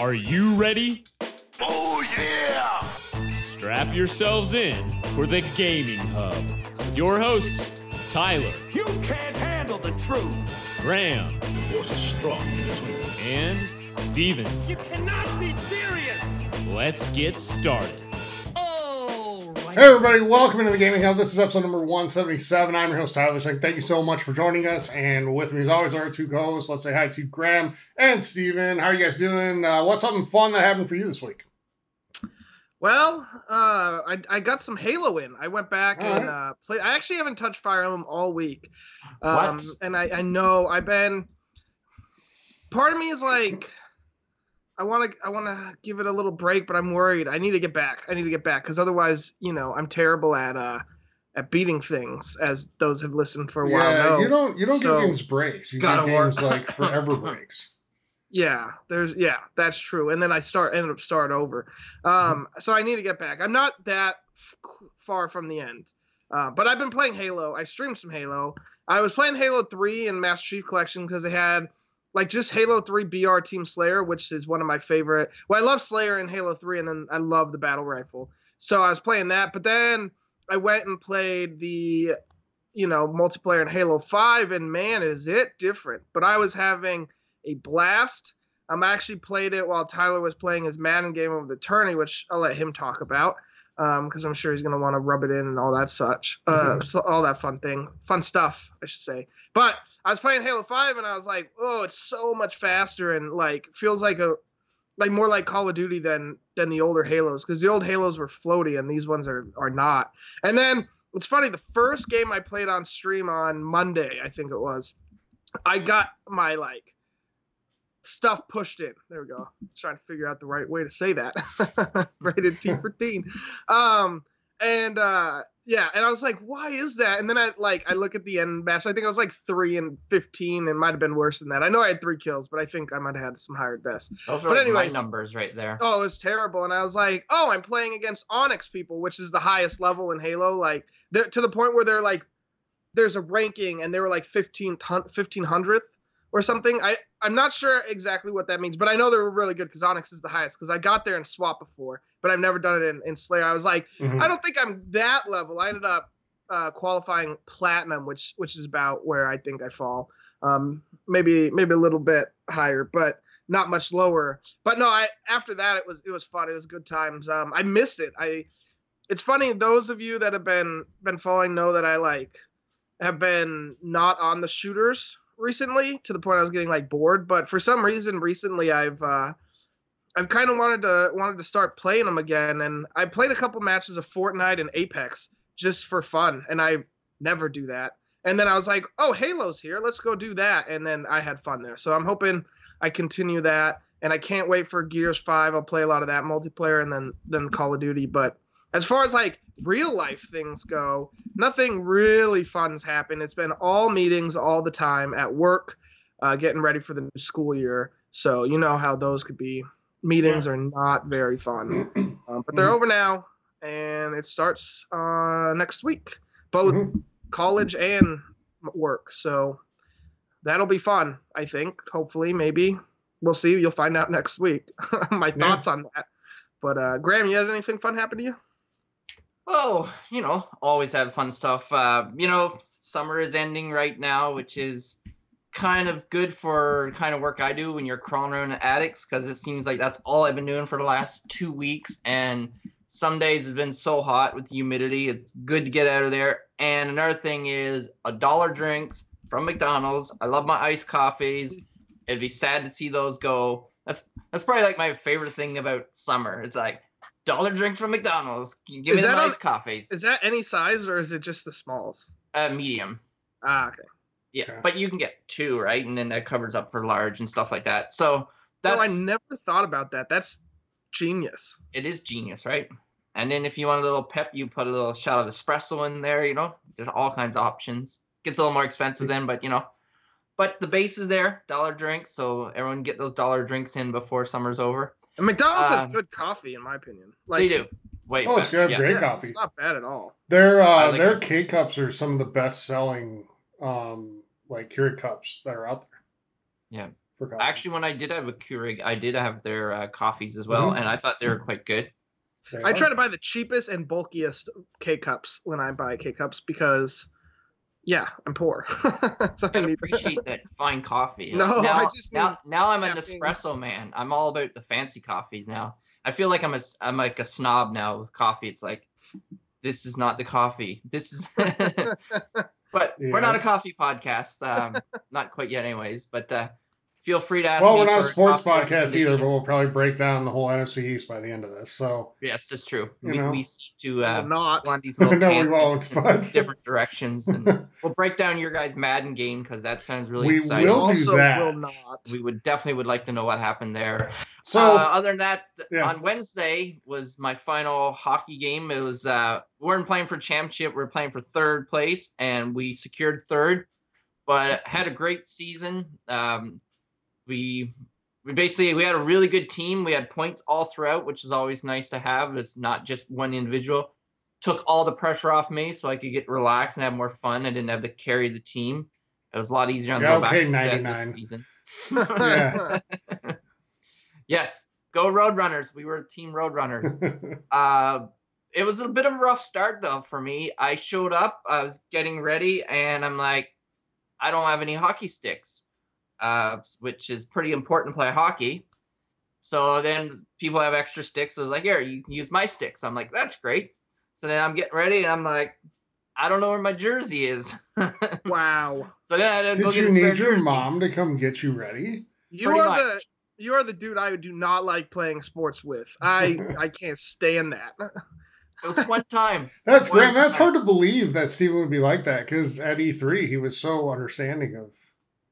Are you ready? Oh, yeah! Strap yourselves in for the Gaming Hub. Your hosts, Tyler, You can't handle the truth! Graham, The Force is strong in this one. and Steven. You cannot be serious! Let's get started. Hey everybody, welcome into the Gaming Hub. This is episode number 177. I'm your host Tyler saying thank you so much for joining us. And with me as always are our two co-hosts. Let's say hi to Graham and Steven. How are you guys doing? Uh, what's something fun that happened for you this week? Well, uh, I, I got some Halo in. I went back All and right. uh, played. I actually haven't touched Fire Emblem all week. Um, What? And I, I know I've been. Part of me is like, I want to I want to give it a little break, but I'm worried. I need to get back. I need to get back because otherwise, you know, I'm terrible at uh at beating things, as those have listened for a while yeah, you don't you don't So- give games breaks. You give games like forever breaks. Yeah, there's yeah, that's true. And then I start ended up start over. Um, so I need to get back. I'm not that f- far from the end, uh, but I've been playing Halo. I streamed some Halo. I was playing Halo 3 and Master Chief Collection because they had like just Halo 3 BR Team Slayer, which is one of my favorite. Well, I love Slayer in Halo 3, and then I love the battle rifle. So I was playing that, but then I went and played the you know multiplayer in Halo 5, and man, is it different. But I was having a blast. I'm actually played it while Tyler was playing his Madden game of the tourney, which I'll let him talk about because I'm sure he's gonna want to rub it in and all that such, uh, Mhm. so, all that fun thing, fun stuff, I should say. But I was playing Halo Five and I was like, oh, it's so much faster and like feels like a like more like Call of Duty than than the older Halos because the old Halos were floaty and these ones are are not. And then it's funny, the first game I played on stream on Monday, I think it was, I got my like stuff pushed in. There we go. Trying to figure out the right way to say that. Rated T for teen. Um, and uh, yeah, and I was like, why is that? And then I like I look at the end match. I think I was like three and fifteen, and might have been worse than that. I know I had three kills, but I think I might have had some higher deaths. Those But my numbers right there. Oh, it was terrible. And I was like, oh, I'm playing against Onyx people, which is the highest level in Halo. Like, they're to the point where they're like, there's a ranking and they were like 15, 1500th or something. I, I'm not sure exactly what that means, but I know they were really good because Onyx is the highest because I got there in SWAT before, but I've never done it in, in Slayer. I was like, Mhm. I don't think I'm that level. I ended up uh, qualifying platinum, which which is about where I think I fall. Um, maybe maybe a little bit higher, but not much lower. But no, I after that it was it was fun. It was good times. Um, I missed it. I it's funny those of you that have been been following know that I like have been not on the shooters recently to the point I was getting like bored. But for some reason recently I've uh, I've kind of wanted to wanted to start playing them again, and I played a couple matches of Fortnite and Apex just for fun, and I never do that. And then I was like, oh, Halo's here, let's go do that, and then I had fun there. So I'm hoping I continue that, and I can't wait for Gears Five. I'll play a lot of that multiplayer, and then then Call of Duty. But as far as like real life things go, nothing really fun's happened. It's been all meetings all the time at work, uh, getting ready for the new school year. So you know how those could be. Meetings are not very fun, um, but they're Mhm. over now, and it starts uh, next week, both Mhm. college and work. So that'll be fun. I think. Hopefully, maybe we'll see. You'll find out next week. My Yeah. thoughts on that. But uh, Graham, you had anything fun happen to you? Oh, you know, always have fun stuff. Uh, you know, summer is ending right now, which is kind of good for kind of work I do when you're crawling around in attics because it seems like that's all I've been doing for the last two weeks. And some days it's been so hot with the humidity. It's good to get out of there. And another thing is a dollar drinks from McDonald's. I love my iced coffees. It'd be sad to see those go. That's that's probably like my favorite thing about summer. It's like dollar drink from McDonald's. Give Is me the that on- iced coffees. Is that any size or is it just the smalls? Uh, medium. Ah, okay. Yeah, Okay. but you can get two, right? And then that covers up for large and stuff like that. So that's No, I never thought about that. That's genius. it is genius, right? And then if you want a little pep, you put a little shot of espresso in there. You know, there's all kinds of options. Gets a little more expensive then, but you know, but the base is there, dollar drinks. So everyone get those dollar drinks in before summer's over. And McDonald's Uh, has good coffee, in my opinion. Like, they do. Wait, Oh, it's good. yeah. Great yeah, coffee. It's not bad at all. Their uh, like their it. K cups are some of the best selling um like Keurig cups that are out there. Yeah. for coffee. Actually, when I did have a Keurig, I did have their uh, coffees as well, Mhm. and I thought they were quite good. There you I go. try to buy the cheapest and bulkiest K cups when I buy K cups because, yeah, I'm poor. so I I appreciate that fine coffee. No, now, I just now, now I'm an caffeine. espresso man. I'm all about the fancy coffees now. I feel like I'm a s- I'm like a snob now with coffee. It's like this is not the coffee. This is. but we're not a coffee podcast. Um, not quite yet, anyways. But uh, feel free to ask. Well, me we're not a sports podcast either, but we'll probably break down the whole NFC East by the end of this. So Yes, that's true. You we, know. we seem to uh, not. go on these little no, we tangents won't. But different directions, and we'll break down your guys' Madden game because that sounds really exciting. We exciting. will do also that. will not. we would definitely would like to know what happened there. so uh, other than that, yeah. on Wednesday was my final hockey game. It was uh, we weren't playing for championship. We're playing for third place, and we secured third. But had a great season. Um, we we basically we had a really good team. We had points all throughout, which is always nice to have. It's not just one individual. Took all the pressure off me, so I could get relaxed and have more fun. I didn't have to carry the team. It was a lot easier on Yeah, the okay, okay, set 99. this season. Yeah. Yes, go Roadrunners. We were Team Roadrunners. uh, it was a bit of a rough start though for me. I showed up, I was getting ready, and I'm like, I don't have any hockey sticks, uh, which is pretty important to play hockey. So then people have extra sticks. So I was like, here, you can use my sticks. I'm like, that's great. So then I'm getting ready, and I'm like, I don't know where my jersey is. wow. So then I had to go Did get you a spare need your jersey. mom to come get you ready? You Pretty are much. the you are the dude I do not like playing sports with. I I can't stand that. It was one time. That's One Graham. That's hard to believe that Steven would be like that because at E3 he was so understanding of.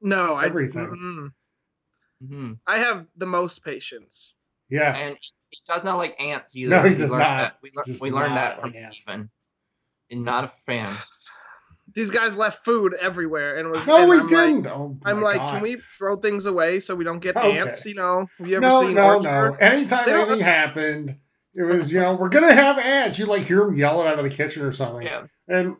No, I Everything. mm-mm. hmm I have the most patience. Yeah, And he does not like ants either. No, he We does not. That. We, lear- Just we learned that from like. Steven. And not a fan. These guys left food everywhere, and it was. no, and we I'm didn't. oh, I'm like, God. can we throw things away so we don't get Okay. ants? You know, have you ever No, seen no, Orchard? no. Anytime They don't- anything happened, it was you know we're gonna have ants. You like hear them yelling out of the kitchen or something, Yeah. and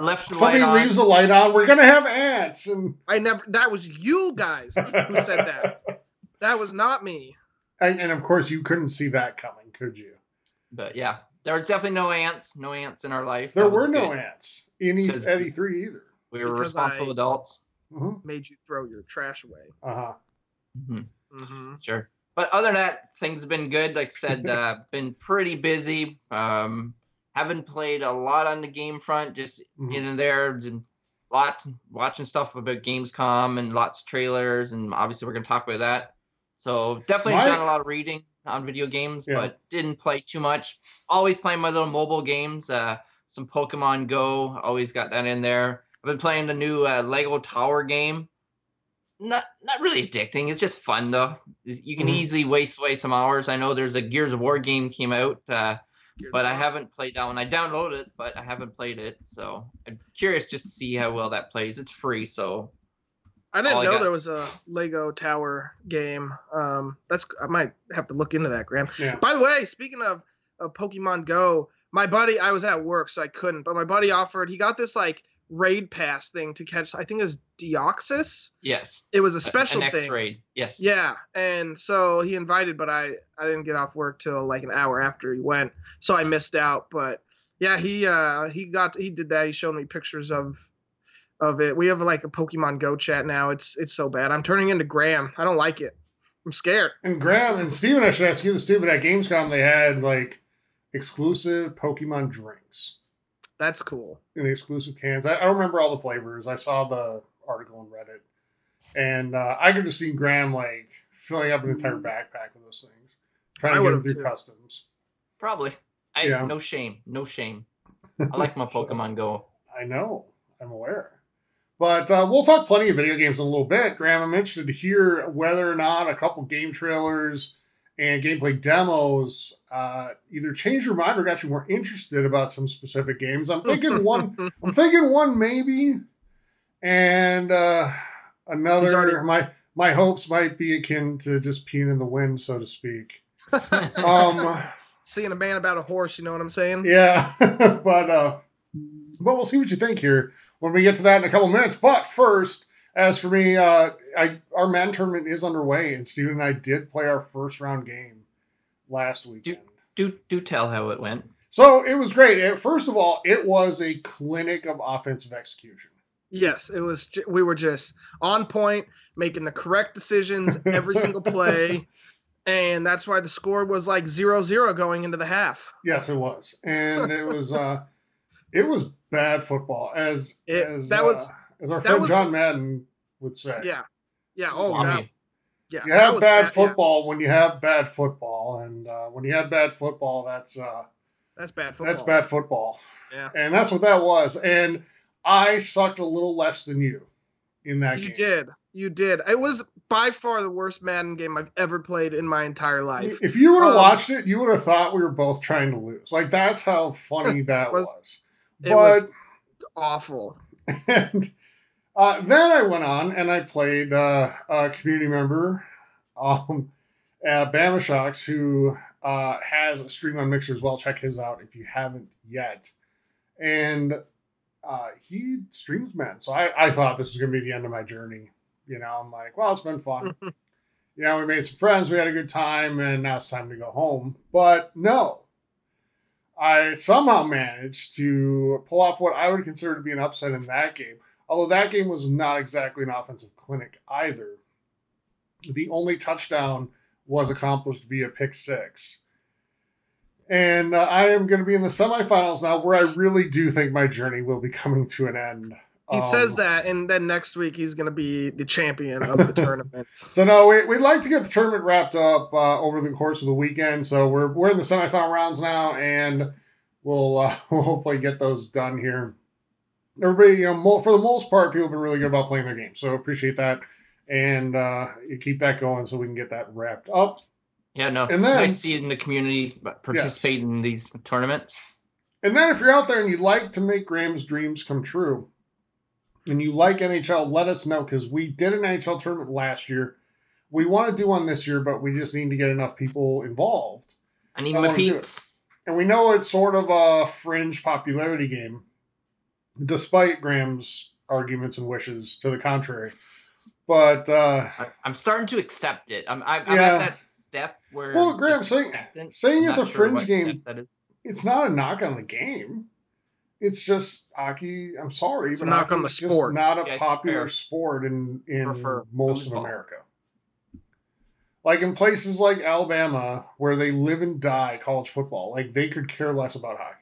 Left the somebody light on. leaves a light on. We're gonna have ants, and I never. That was you guys who said that. That was not me. and, and of course you couldn't see that coming, could you? But yeah, there was definitely no ants. No ants in our life. There That were no good. ants in E- 'Cause- at E3 either. We were Because responsible I- adults. Uh Made you throw your trash away. Uh huh. hmm hmm Sure. But other than that, things have been good. Like I said, uh, been pretty busy. Um, haven't played a lot on the game front, just Mhm. in and there, and lots watching stuff about Gamescom and lots of trailers, and obviously we're gonna talk about that. So definitely My- done a lot of reading on video games, Yeah. but didn't play too much. Always playing my little mobile games. Uh, some Pokemon Go. Always got that in there. I've been playing the new uh, Lego Tower game. Not not really addicting. It's just fun though. You can Mhm. easily waste away some hours. I know there's a Gears of War game came out, uh, but I haven't played that one. I downloaded it, but I haven't played it. So I'm curious just to see how well that plays. It's free, so I didn't all I know got. there was a Lego Tower game. Um, that's I might have to look into that, Graham. Yeah. By the way, speaking of, of Pokemon Go, my buddy, I was at work, so I couldn't, but my buddy offered. He got this like raid pass thing to catch. I think it was Deoxys. yes. It was a a- special an thing. X-raid. Yes. Yeah, and so he invited, but I I didn't get off work till like an hour after he went, so I missed out. But yeah, he uh he got he did that. He showed me pictures of of it. We have like a Pokemon Go chat now. It's it's so bad. I'm turning into Graham. I don't like it. I'm scared. And Graham and Steven, I should ask you this too, but at Gamescom they had like exclusive Pokemon drinks That's cool. in the exclusive cans. I, I don't remember all the flavors. I saw the article and read it. And uh, I could just see Graham like filling up an entire backpack with those things, trying I to get them through too. customs. Probably. I Yeah. no shame. No shame. I like my So- Pokemon Go. I know. I'm aware. But uh, we'll talk plenty of video games in a little bit. Graham, I'm interested to hear whether or not a couple game trailers and gameplay demos uh, either changed your mind or got you more interested about some specific games. I'm thinking one. I'm thinking one maybe, and uh, another. already- My my hopes might be akin to just peeing in the wind, so to speak. Um, Seeing a man about a horse, you know what I'm saying? yeah, but uh, but we'll see what you think here when we get to that in a couple minutes. But first, As for me, uh, I our man tournament is underway, and Steven and I did play our first round game last weekend. Do do tell how it went. So it was great. First of all, it was a clinic of offensive execution. Yes, it was. We were just on point, making the correct decisions every single play, and that's why the score was like zero zero going into the half. Yes, it was, and it was uh, it was bad football, as It- as that uh, was- as our that friend was- John Madden would say. Yeah, yeah. Oh, Swami. yeah. Yeah, you have bad yeah. football when you have bad football, and uh, when you have bad football, that's uh, That's bad football. that's bad football. Yeah. and that's what that was. And I sucked a little less than you in that You game. You did. You did. It was by far the worst Madden game I've ever played in my entire life. If you would have Um, watched it, you would have thought we were both trying to lose. Like that's how funny that Was- was. it was- But Awful. and uh, then I went on and I played uh, a community member, um, uh, Bama Shocks, who uh, has a stream on Mixer as well. Check his out if you haven't yet. And uh, he streams men, so I, I thought this was gonna be the end of my journey. You know, I'm like, well, it's been fun. you know, we made some friends, we had a good time, and now it's time to go home. But no, I somehow managed to pull off what I would consider to be an upset in that game. Although that game was not exactly an offensive clinic either. The only touchdown was accomplished via pick six. And uh, I am going to be in the semifinals now, where I really do think my journey will be coming to an end. He Um, says that, and then next week he's going to be the champion of the tournament. So no, we, we'd like to get the tournament wrapped up uh, over the course of the weekend. So we're we're in the semifinal rounds now, and we'll uh, we'll hopefully get those done here. Everybody, you know, mo- for the most part, people have been really good about playing their game, so appreciate that, and uh, keep that going so we can get that wrapped up. Yeah, no, And then- nice to see it in the community participate in these tournaments. And then if you're out there and you'd like to make Graham's dreams come true, and you like NHL, let us know because we did an NHL tournament last year. We want to do one this year, but we just need to get enough people involved. I need my wanna do it. peeps. And we know it's sort of a fringe popularity game, despite Graham's arguments and wishes to the contrary. But uh, I, I'm starting to accept it. I'm, I'm, I'm at that step where. Well, Graham, it's saying- acceptance. saying I'm it's a sure fringe game- that is. it's not a knock on the game. It's just hockey. I'm sorry, It's a but knock on the hockey's just sport. not a Yeah, popular fair. sport in in Prefer most of foosball. America. Like in places like Alabama, where they live and die college football, like they could care less about hockey there.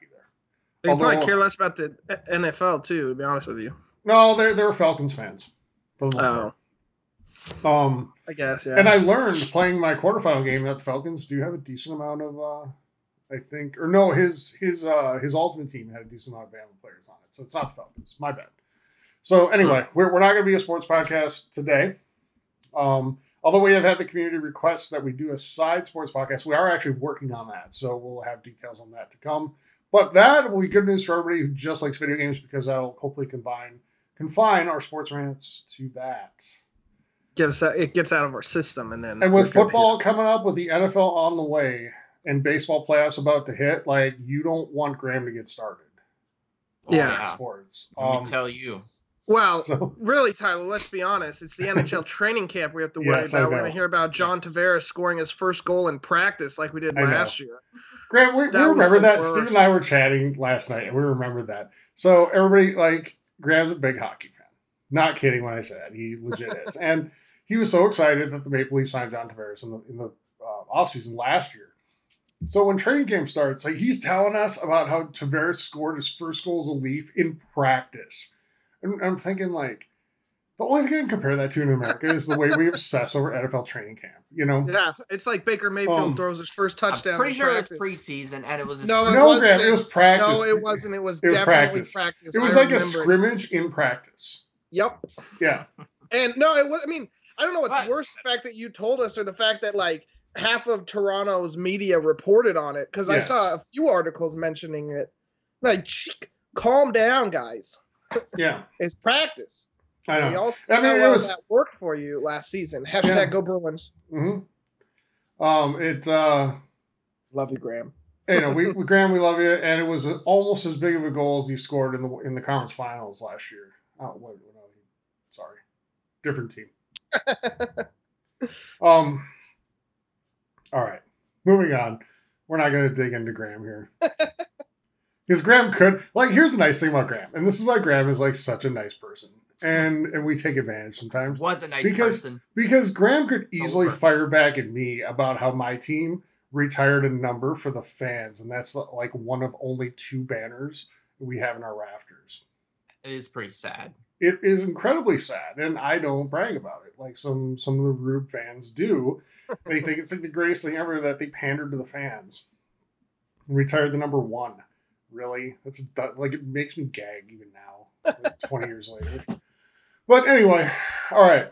They Although- probably care less about the NFL too. To be honest with you. No, they're they're Falcons fans for the most Oh, part. Um, I guess yeah. And I learned playing my quarterfinal game that the Falcons do have a decent amount of, uh, I think, or no, his his uh, his ultimate team had a decent amount of Bama players on it, so it's not the Falcons. My bad. So anyway, we're, we're not going to be a sports podcast today. Um, although we have had the community request that we do a side sports podcast, we are actually working on that, so we'll have details on that to come. But that will be good news for everybody who just likes video games because that'll hopefully confine confine our sports rants to that. Get us out, it gets out of our system, and then And with football coming up, with the NFL on the way, and baseball playoffs about to hit, like you don't want Graham to get started. Yeah. Sports. Let Um, me tell you. Well, so really, Tyler. Let's be honest. It's the NHL training camp we have to worry Yes, I about. We're going to hear about John Tavares scoring his first goal in practice, like we did I know. last year. Graham, we, we remember that. Steve and I were chatting last night, and we remember that. So everybody, like, Graham's a big hockey fan. Not kidding when I say that. He legit is. And he was so excited that the Maple Leafs signed John Tavares in the in the uh, offseason last year. So when training camp starts, like he's telling us about how Tavares scored his first goal as a Leaf in practice. And I'm thinking like the only thing I can compare that to in America is the way we obsess over NFL training camp. You know? Yeah, it's like Baker Mayfield Um, throws his first touchdown. I'm pretty in sure it was preseason and it was. No, it No, wasn't. Graham, it was practice. No, it wasn't. It was It was definitely practice. practice. It was I like a remember it. scrimmage in practice. Yep. Yeah. And no, it was. I mean, I don't know what's But- worse: the fact that you told us, or the fact that like half of Toronto's media reported on it. Because I saw a few articles mentioning it. Like, calm down, guys. Yeah. It's practice. I We know. all I mean, it was- that worked for you last season. Hashtag Yeah. Go Bruins. hmm Um, it uh Love you, Graham. you know, we, we Graham, we love you, and it was almost as big of a goal as he scored in the in the conference finals last year. Oh, what, what, sorry, different team. um. All right, moving on. We're not going to dig into Graham here. Because Graham could like here's the nice thing about Graham, and this is why Graham is like such a nice person. And and we take advantage sometimes. Was a nice Because- person. Because Graham could easily Over. fire back at me about how my team retired a number for the fans, and that's like one of only two banners we have in our rafters. It is pretty sad. It is incredibly sad, and I don't brag about it like some some of the rude fans do. they think it's like the greatest thing ever that they pandered to the fans. Retired the number one. Really? That's like it makes me gag even now, like 20 years later. But anyway, all right.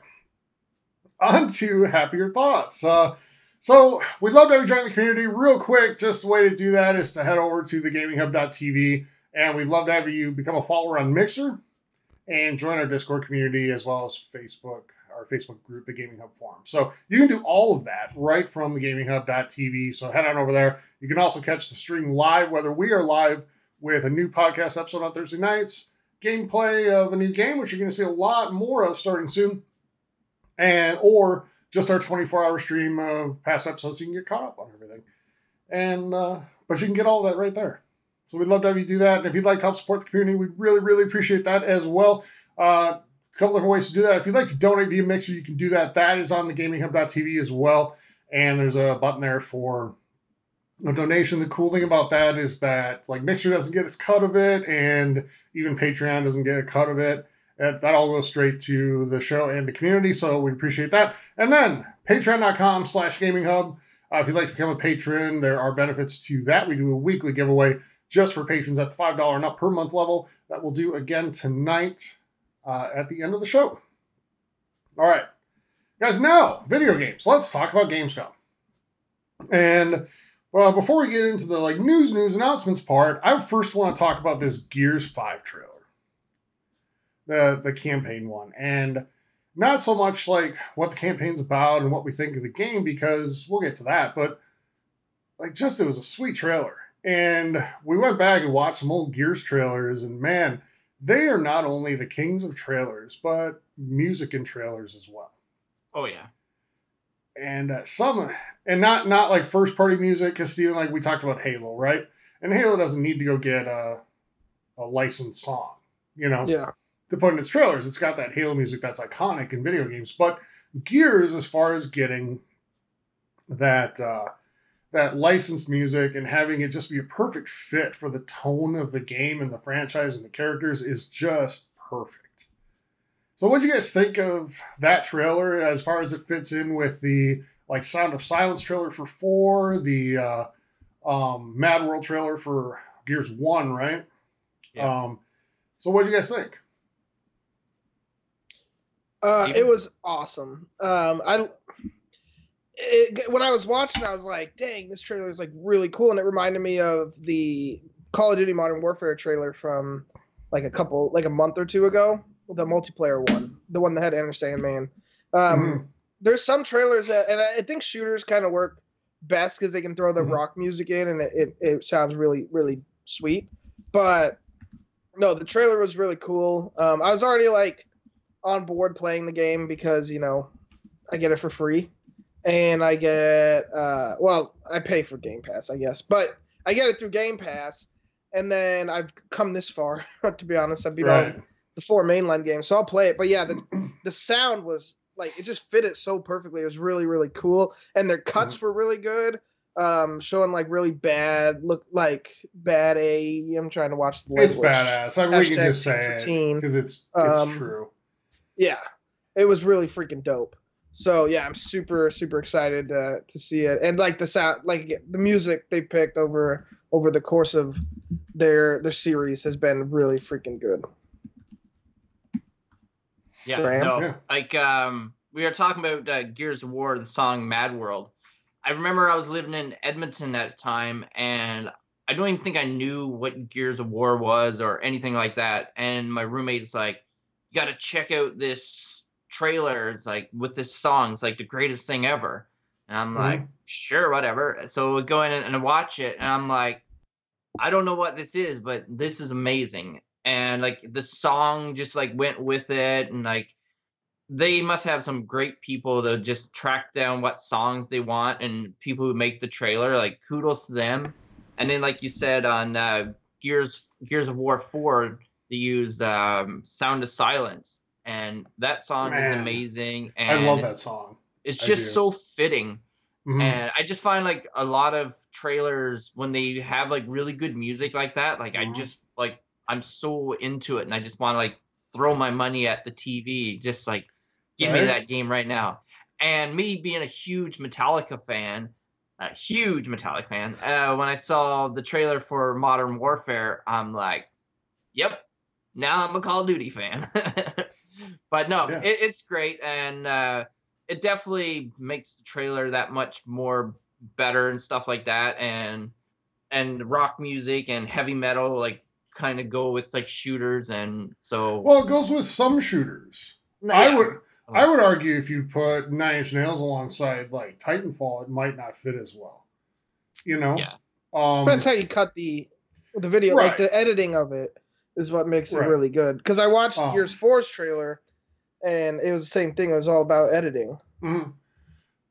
On to happier thoughts. Uh, so we'd love to have you join the community. Real quick, just the way to do that is to head over to thegaminghub.tv and we'd love to have you become a follower on Mixer and join our Discord community as well as Facebook, our Facebook group, the Gaming Hub Forum. So you can do all of that right from thegaminghub.tv. So head on over there. You can also catch the stream live, whether we are live with a new podcast episode on Thursday nights, gameplay of a new game, which you're going to see a lot more of starting soon, and or just our 24 hour stream of past episodes. So you can get caught up on everything. And, uh, but you can get all that right there. So we'd love to have you do that. And if you'd like to help support the community, we'd really, really appreciate that as well. Uh, a couple different ways to do that. If you'd like to donate via Mixer, you can do that. That is on the gaminghub.tv as well. And there's a button there for donation. The cool thing about that is that like Mixer doesn't get its cut of it, and even Patreon doesn't get a cut of it. That, that all goes straight to the show and the community. So we appreciate that. And then patreon.com slash gaming hub. Uh, if you'd like to become a patron, there are benefits to that. We do a weekly giveaway just for patrons at the $5 and up per month level. That we'll do again tonight uh, at the end of the show. All right. Guys, now, video games. Let's talk about Gamescom. And well, before we get into the like news, news announcements part, I first want to talk about this Gears 5 trailer. The the campaign one. And not so much like what the campaign's about and what we think of the game, because we'll get to that, but like just it was a sweet trailer. And we went back and watched some old Gears trailers, and man, they are not only the kings of trailers, but music in trailers as well. Oh yeah. And uh, some, and not not like first party music, because Steven, like we talked about Halo, right? And Halo doesn't need to go get a a licensed song, you know, Yeah. to put in its trailers. It's got that Halo music that's iconic in video games, but Gears, as far as getting that uh, that licensed music and having it just be a perfect fit for the tone of the game and the franchise and the characters is just perfect. So, what do you guys think of that trailer as far as it fits in with the like Sound of Silence trailer for four, the uh, um, Mad World trailer for Gears One, right? Yeah. Um, so, what do you guys think? Uh, it was awesome. Um, I it, when I was watching, I was like, "Dang, this trailer is like really cool," and it reminded me of the Call of Duty Modern Warfare trailer from like a couple, like a month or two ago, the multiplayer one, the one that had Enter Sandman. Um, Mhm. There's some trailers that, and I think shooters kind of work best because they can throw the Mhm. rock music in, and it, it it sounds really really sweet. But no, the trailer was really cool. Um, I was already like on board playing the game because you know I get it for free, and I get uh, well I pay for Game Pass I guess, but I get it through Game Pass, and then I've come this far to be honest. I've all Right. the four mainline games, so I'll play it. But yeah, the the sound was like it just fit it so perfectly. It was really really cool, and their cuts were really good. Um, showing like really bad look like bad A. I'm trying to watch the Language. It's badass. I mean, we can just say it because it's it's Um, true. Yeah, it was really freaking dope. So yeah, I'm super super excited uh, to see it, and like the sound, like the music they picked over over the course of their their series has been really freaking good. Yeah, Graham? no, Yeah. like um, we were talking about uh, Gears of War, the song Mad World. I remember I was living in Edmonton at the time, and I don't even think I knew what Gears of War was or anything like that. And my roommate's like, "You got to check out this trailer. It's like with this song. It's like the greatest thing ever." And I'm like, "Sure, whatever." So we go in and, and watch it, and I'm like, "I don't know what this is, but this is amazing." And like the song just like went with it and like they must have some great people to just track down what songs they want and people who make the trailer. Like kudos to them. And then, like you said on uh, Gears Gears of War Four, they used um, "Sound of Silence," and that song is Man, amazing. I love that song. It's I just do. so fitting. Mhm. And I just find like a lot of trailers when they have like really good music like that, like Mhm. I just like I'm so into it and I just want to like throw my money at the TV, just like give me that game right now. And me being a huge Metallica fan, a huge Metallica fan, uh, when I saw the trailer for Modern Warfare, I'm like, yep, now I'm a Call of Duty fan. but no, Yeah. it, it's great and uh, it definitely makes the trailer that much more better and stuff like that. And and rock music and heavy metal like kind of go with like shooters and so Well, it goes with some shooters. I would I would argue if you put Nine Inch Nails alongside like Titanfall, it might not fit as well. You know? Yeah. Um, Depends how you cut the the video. Like the editing of it is what makes it Right. really good. Because I watched Oh. Gears 4's trailer, and it was the same thing. It was all about editing. mhm.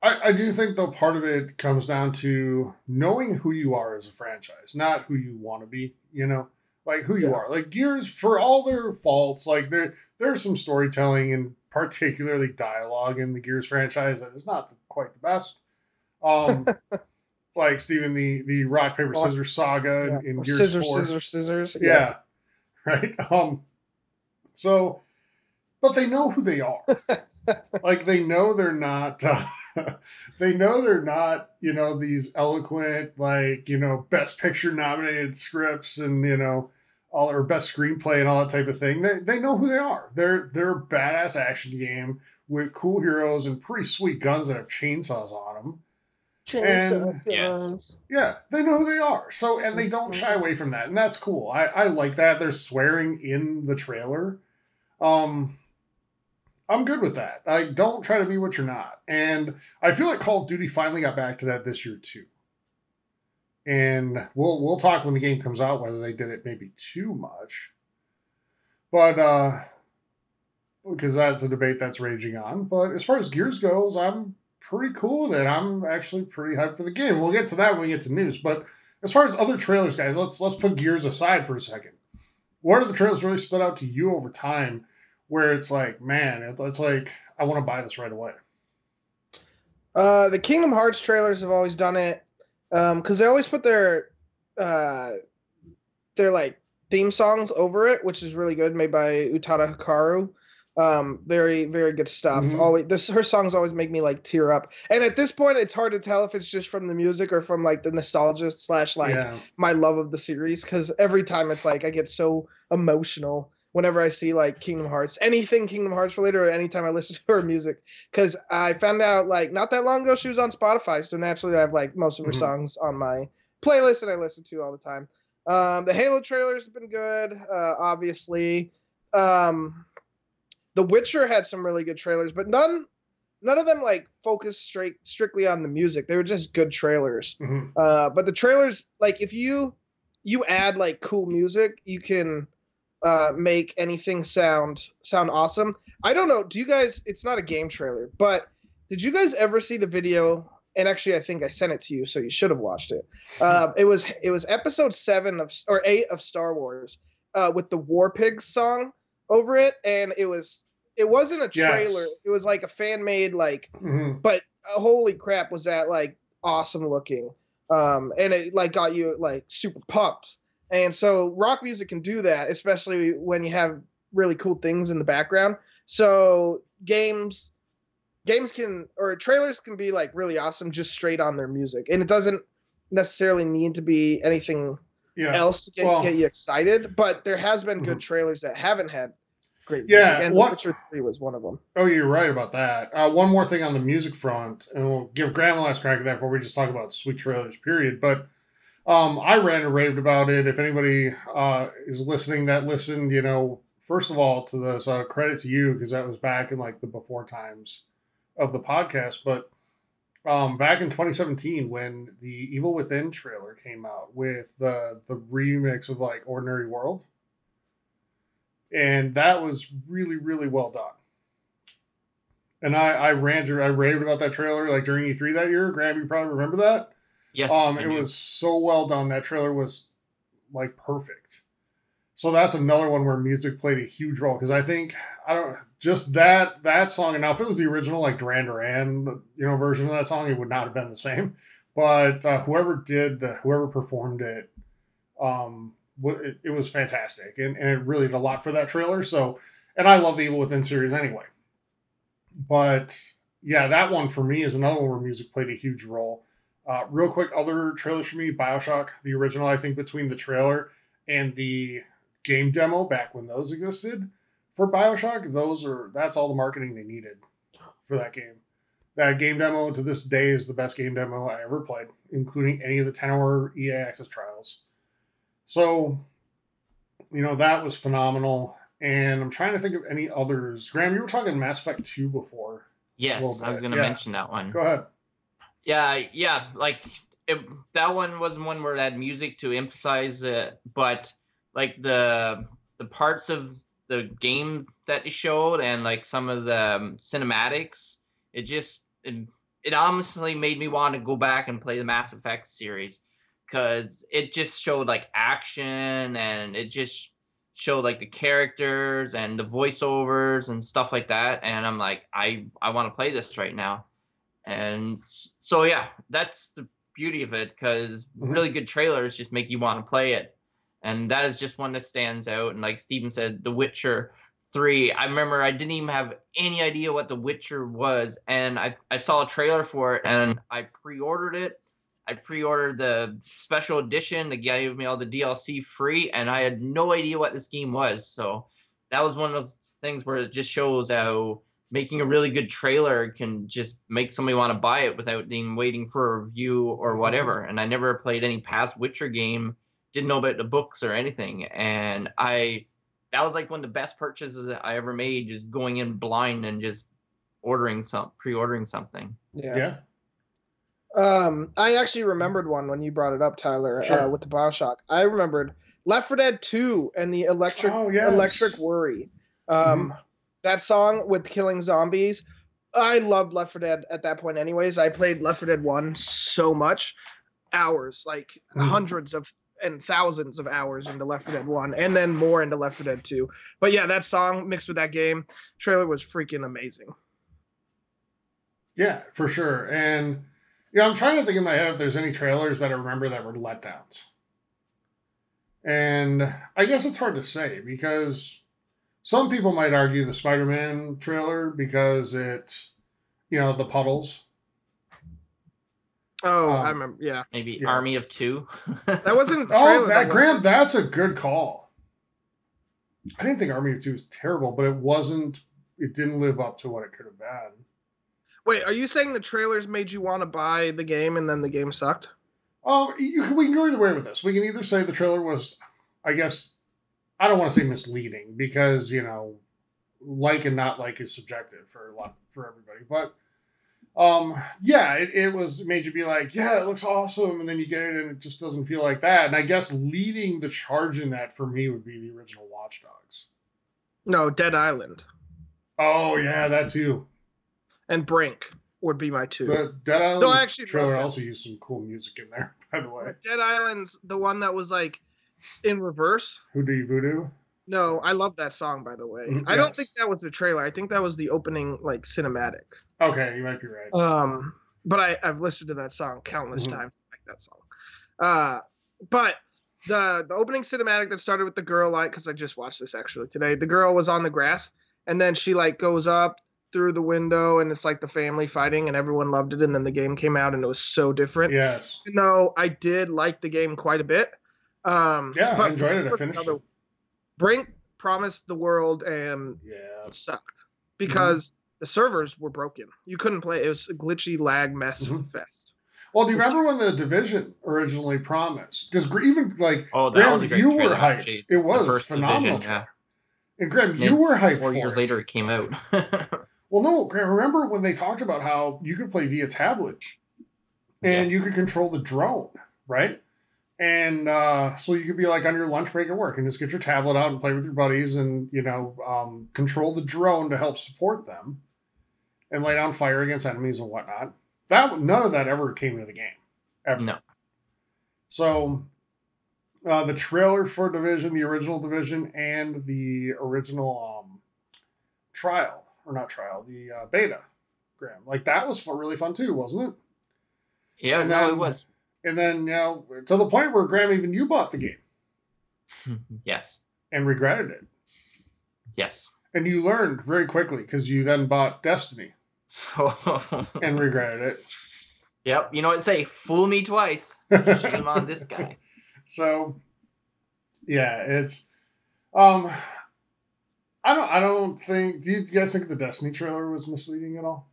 I, I do think though part of it comes down to knowing who you are as a franchise, not who you want to be. You know, like who you Yeah. are. Like Gears, for all their faults, like there there's some storytelling and particularly dialogue in the Gears franchise that is not quite the best. Um, like Steven, the the rock paper scissors saga in, Yeah. in Gears scissors, Four. scissors, scissors. yeah. right um so but they know who they are like they know they're not uh, they know they're not you know these eloquent like you know best picture nominated scripts and you know all or best screenplay and all that type of thing they, they know who they are they're they're a badass action game with cool heroes and pretty sweet guns that have chainsaws on them Chainsaw And- Yes. guns. yeah, they know who they are. So, and they don't shy away from that, and that's cool. I, I like that. They're swearing in the trailer. Um, I'm good with that. I don't try to be what you're not, and I feel like Call of Duty finally got back to that this year too. And we'll we'll talk when the game comes out whether they did it maybe too much, but uh, because that's a debate that's raging on. But as far as Gears goes, I'm pretty cool with it. I'm actually pretty hyped for the game. We'll get to that when we get to news. But as far as other trailers, guys, let's let's put Gears aside for a second. What are the trailers really stood out to you over time, where it's like, man, it's like I want to buy this right away. Uh, the Kingdom Hearts trailers have always done it because they always put their uh, their like theme songs over it, which is really good, made by Utada Hikaru. Um, very very good stuff. Mhm. Always this her songs always make me like tear up. And at this point, it's hard to tell if it's just from the music or from like the nostalgia slash like yeah, my love of the series because every time it's like I get so emotional whenever I see like Kingdom Hearts, anything Kingdom Hearts related, or anytime I listen to her music. Because I found out like not that long ago she was on Spotify, so naturally I have like most of her Mhm. songs on my playlist that I listen to all the time. Um, the Halo trailers have been good, uh, obviously. Um, the Witcher had some really good trailers, but none. None of them like focused straight strictly on the music. They were just good trailers. Mhm. Uh, but the trailers, like if you you add like cool music, you can uh, make anything sound sound awesome. I don't know. Do you guys? It's not a game trailer, but did you guys ever see the video? And actually, I think I sent it to you, so you should have watched it. Um, it was it was episode seven of or eight of Star Wars uh, with the War Pigs song over it, and it was it wasn't a Yes. trailer. It was like a fan made like Mhm. but uh, holy crap was that like awesome looking um and it like got you like super pumped and so rock music can do that especially when you have really cool things in the background so games games can or trailers can be like really awesome just straight on their music and it doesn't necessarily need to be anything yeah. else to get, Well- get you excited but there has been good Mhm. trailers that haven't had great Yeah, music, and The Witcher 3 was one of them Oh, you're right about that. Uh, one more thing on the music front, and we'll give Graham a last crack at that before we just talk about sweet trailers, period. But um, I ran and raved about it. If anybody uh, is listening that listened, you know, first of all, to this, uh, credit to you because that was back in like the before times of the podcast. But um, back in 2017, when the Evil Within trailer came out with the the remix of like Ordinary World, and that was really really well done and I I ranted, I raved about that trailer like during E3 that year. Graham, you probably remember that. Yes. Um, it was so well done. That trailer was like perfect. So that's another one where music played a huge role because I think I don't just that that song. And now if it was the original like Duran Duran, you know, version of that song, it would not have been the same. But uh, whoever did the whoever performed it, um, it, it was fantastic and, and it really did a lot for that trailer. So, and I love the Evil Within series anyway. But yeah, that one for me is another one where music played a huge role. Uh, real quick, other trailers for me Bioshock, the original, I think between the trailer and the game demo back when those existed for Bioshock, those are that's all the marketing they needed for that game. That game demo to this day is the best game demo I ever played, including any of the 10 hour EA access trials. So, you know, that was phenomenal. And I'm trying to think of any others. Graham, you were talking Mass Effect 2 before. yes, I was gonna yeah. mention that one. Go ahead. Yeah, yeah, like it, that one wasn't one where it had music to emphasize it, but like the the parts of the game that it showed and like some of the um, cinematics, it just it, it honestly made me want to go back and play the Mass Effect series because it just showed like action and it just showed like the characters and the voiceovers and stuff like that and i'm like i i want to play this right now and so yeah that's the beauty of it because Mhm. really good trailers just make you want to play it. And that is just one that stands out and like steven said the witcher 3 i remember i didn't even have any idea what the witcher was and i, I saw a trailer for it and i pre-ordered it. I pre-ordered the special edition that gave me all the dlc free and i had no idea what this game was. So that was one of those things where it just shows how making a really good trailer can just make somebody want to buy it without even waiting for a review or whatever. And I never played any past Witcher game, didn't know about the books or anything. And I that was like one of the best purchases that I ever made, just going in blind and just ordering some pre-ordering something. Yeah. Um, I actually remembered one when you brought it up, Tyler, Sure. uh, with the Bioshock. I remembered Left 4 Dead 2 and the Electric Oh, yes. Electric Worry. Um, that song with killing zombies. I loved Left 4 Dead at that point, anyways. I played Left 4 Dead 1 so much, hours, like Mhm. hundreds of and thousands of hours into Left 4 Dead 1, and then more into Left 4 Dead 2. But yeah, that song mixed with that game trailer was freaking amazing. Yeah, for sure. And you know, I'm trying to think in my head if there's any trailers that I remember that were letdowns. And I guess it's hard to say because some people might argue the Spider-Man trailer because it, you know, the puddles. Oh, Um, I remember. Yeah, Maybe Yeah. Army of Two. that wasn't. The Oh, trailer, that though, Graham, that's a good call. I didn't think Army of Two was terrible, but it wasn't. It didn't live up to what it could have been. Wait, are you saying the trailers made you want to buy the game and then the game sucked? Oh, you can, we can go either way with this. We can either say the trailer was, I guess, I don't want to say misleading because you know, like and not like is subjective for a lot for everybody. But um, yeah, it, it was it made you be like, yeah, it looks awesome, and then you get it and it just doesn't feel like that. And I guess leading the charge in that for me would be the original Watch Dogs. No, Dead Island Oh yeah, that too. and Brink would be my two. The Dead Island No, I actually trailer also used some cool music in there. By the way, Dead Island's the one that was like in reverse. Hoodoo Voodoo. No, I love that song by the way. Mhm, I don't think that was the trailer. I think that was the opening like cinematic. Okay, you might be right. Um, but I, I've listened to that song countless Mhm. times. I like that song. Uh, but the the opening cinematic that started with the girl like because I just watched this actually today. The girl was on the grass and then she like goes up through the window and it's like the family fighting and everyone loved it and then the game came out and it was so different. yes. Even though I did like the game quite a bit. Um, Yeah, I but enjoyed it. I finished another- it. Brink promised the world and Yeah. sucked because the servers were broken. You couldn't play. It was a glitchy lag mess Mhm. fest. Well, do you remember when the division originally promised? Because even like Oh, that Graham, was a great you were hyped. actually. It was The first phenomenal. Division, yeah. And Graham, you Then were hyped Four for years it. later, it came out. Well, no, Graham. Remember when they talked about how you could play via tablet and Yes. you could control the drone, right? And uh, so you could be like on your lunch break at work and just get your tablet out and play with your buddies and you know um, control the drone to help support them. and lay down fire against enemies and whatnot. That none of that ever came to the game, ever. No. So, uh, the trailer for Division, the original Division, and the original um, trial or not trial, the uh, beta, Graham, like that was really fun too, wasn't it? Yeah, And no, then- it was. And then you know to the point where Graham, even you bought the game yes. and regretted it, Yes. and you learned very quickly because you then bought Destiny and regretted it. yep. You know what? Say, fool me twice. Shame on this guy. So, yeah, it's um, I don't, I don't think. Do you guys think the Destiny trailer was misleading at all?